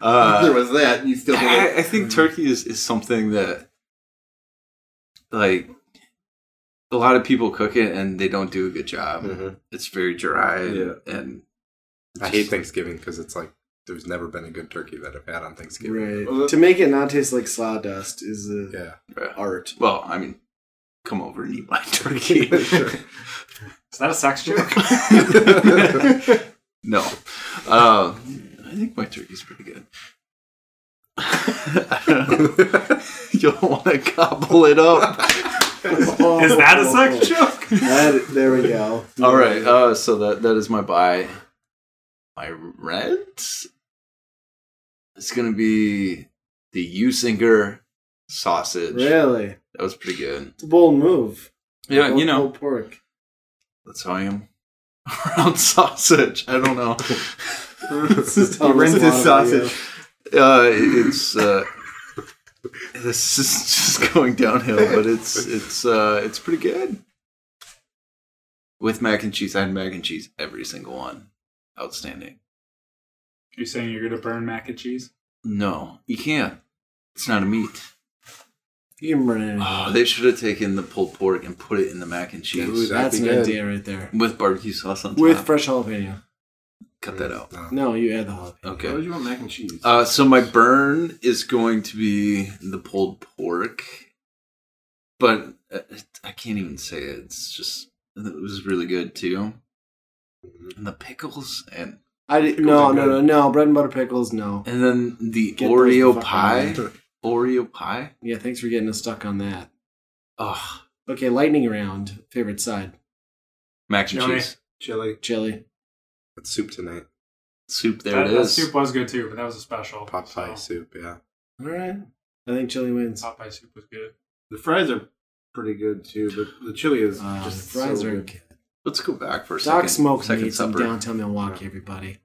Uh, was that, you still did it. I, I think turkey is, is something that, like, a lot of people cook it and they don't do a good job. Mhm. It's very dry and, Yeah. and I hate Thanksgiving because it's like there's never been a good turkey that I've had on Thanksgiving. right. To make it not taste like sawdust is a Yeah. art. well, I mean, come over and eat my turkey. Sure. Is that a sex joke? no, uh, I think my turkey's pretty good. you don't want to gobble it up. Is that a sex joke? That, there we go. All right, uh, so that that is my buy. My rent is gonna be the Usinger sausage. Really? That was pretty good. It's a bold move. Yeah, Bold- you know bold pork. That's how I am around sausage. I don't know. This is He telling us rents a his lot about you. sausage. Uh, it's uh, this is just going downhill, but it's it's uh, it's pretty good. With mac and cheese, I had mac and cheese every single one. Outstanding. You're saying you're gonna burn mac and cheese? No, you can't. It's not a meat. You can burn it. Oh, they should have taken the pulled pork and put it in the mac and cheese Ooh, That's be an good. idea right there. with barbecue sauce on top. With top. fresh jalapeno. Cut that out. No. No, you add the jalapeno. Why Okay. would you want mac and cheese? Uh, so my burn is going to be the pulled pork, but uh, I can't even say it. It's just it was really good too, Mhm. and the pickles and I di- Pickles no no no no bread and butter pickles no. and then the Get Oreo the fuck pie. Out of Oreo pie. Yeah, thanks for getting us stuck on that. Oh, Okay, lightning round. Favorite side. mac and Johnny. cheese Chili. Chili. It's soup tonight. soup. There that, it that is. soup was good too, but that was a special. Pot pie so soup, yeah. All right. I think chili wins. Pot pie soup was good. The fries are pretty good too, but the chili is Uh, just fries so are good. good. Let's go back for a Doc second. Smoke second meets in supper. downtown Milwaukee, everybody.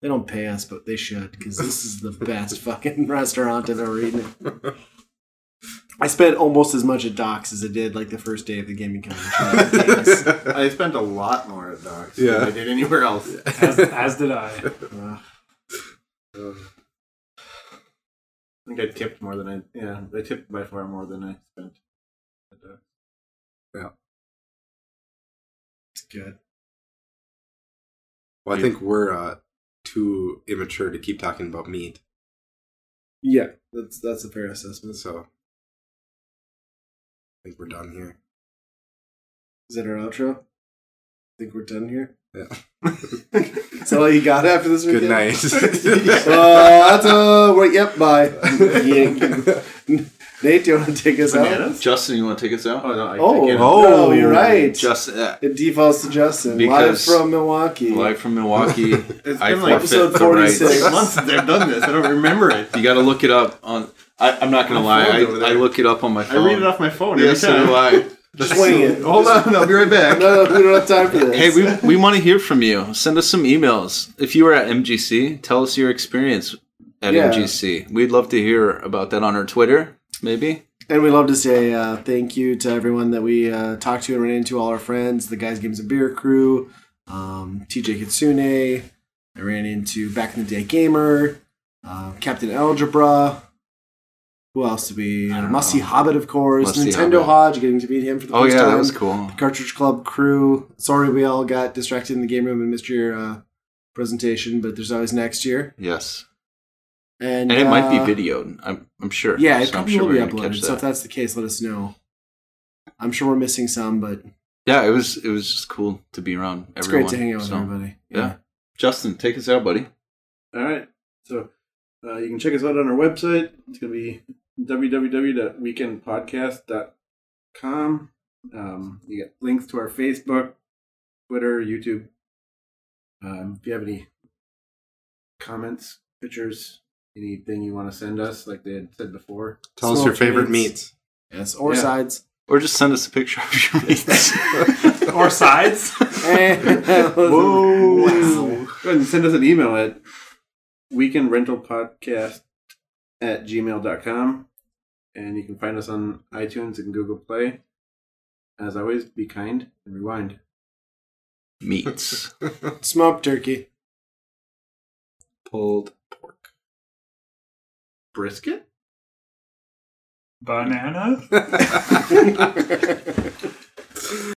They don't pay us, but they should, because this is the best fucking restaurant I've ever eaten. at. I spent almost as much at Doc's as I did like the first day of the gaming convention. Yes. I spent a lot more at Doc's Yeah. than I did anywhere else. As, as did I. Uh, I think I tipped more than I yeah, I tipped by far more than I spent. At Doc's. Yeah, it's good. Well, I think we're uh, too immature to keep talking about meat. Yeah, that's that's a fair assessment. So I think we're done here. Is that our outro? I think we're done here. Yeah. Is that all you got after this Good night. Uh, that's uh, wait, yep, bye. Yeah. Nate, do you want to take us out? Justin, you want to take us out? Oh no! I, Oh, I. Oh. no, you're right. Justin, uh, it defaults to Justin, live from Milwaukee. live from Milwaukee. It's I been like episode 46. rights. months since I've done this. I don't remember it. You got to look it up on. I, I'm not gonna lie. I, I look it up on my phone. I read it off my phone Yes, so do. I. Just wing it. Hold on, I'll be right back. No, we don't have time for this. Hey, we, we want to hear from you. Send us some emails. If you were at MGC, tell us your experience at Yeah. MGC. We'd love to hear about that on our Twitter, maybe. And we love to say uh, thank you to everyone that we uh, talked to and ran into, all our friends, the Guys Games and Beer crew, um, TJ Kitsune. I ran into Back in the Day Gamer, uh, Captain Algebra. Who else did we? I don't Musty know. Hobbit, of course. Musty Nintendo Hobbit. Hodge, getting to meet him for the Oh first yeah, time. Oh yeah, that was cool. Cartridge Club crew. Sorry we all got distracted in the game room and missed your uh, presentation, but there's always next year. Yes, And, and it might be uh, videoed. I'm I'm sure. Yeah, it So I'm probably sure will be we're gonna uploaded. So if that's the case, let us know. I'm sure we're missing some, but Yeah, it was it was just cool to be around. it's everyone. great to hang out with So, everybody. yeah. Justin, take us out, buddy. All right. So uh, you can check us out on our website. It's going to be www.weekendpodcast.com. Um, you get links to our Facebook, Twitter, YouTube. Um, if you have any comments, pictures, anything you want to send us, like they had said before, Tell us your Smoked favorite meats. meats. Yes, or Yeah. sides. Or just send us a picture of your meats. or sides. Whoa. Go ahead and send us an email at weekendrentalpodcast at gmail.com. And you can find us on iTunes and Google Play. As always, be kind and rewind. meats. Smoked turkey. Pulled pork. Brisket? Banana.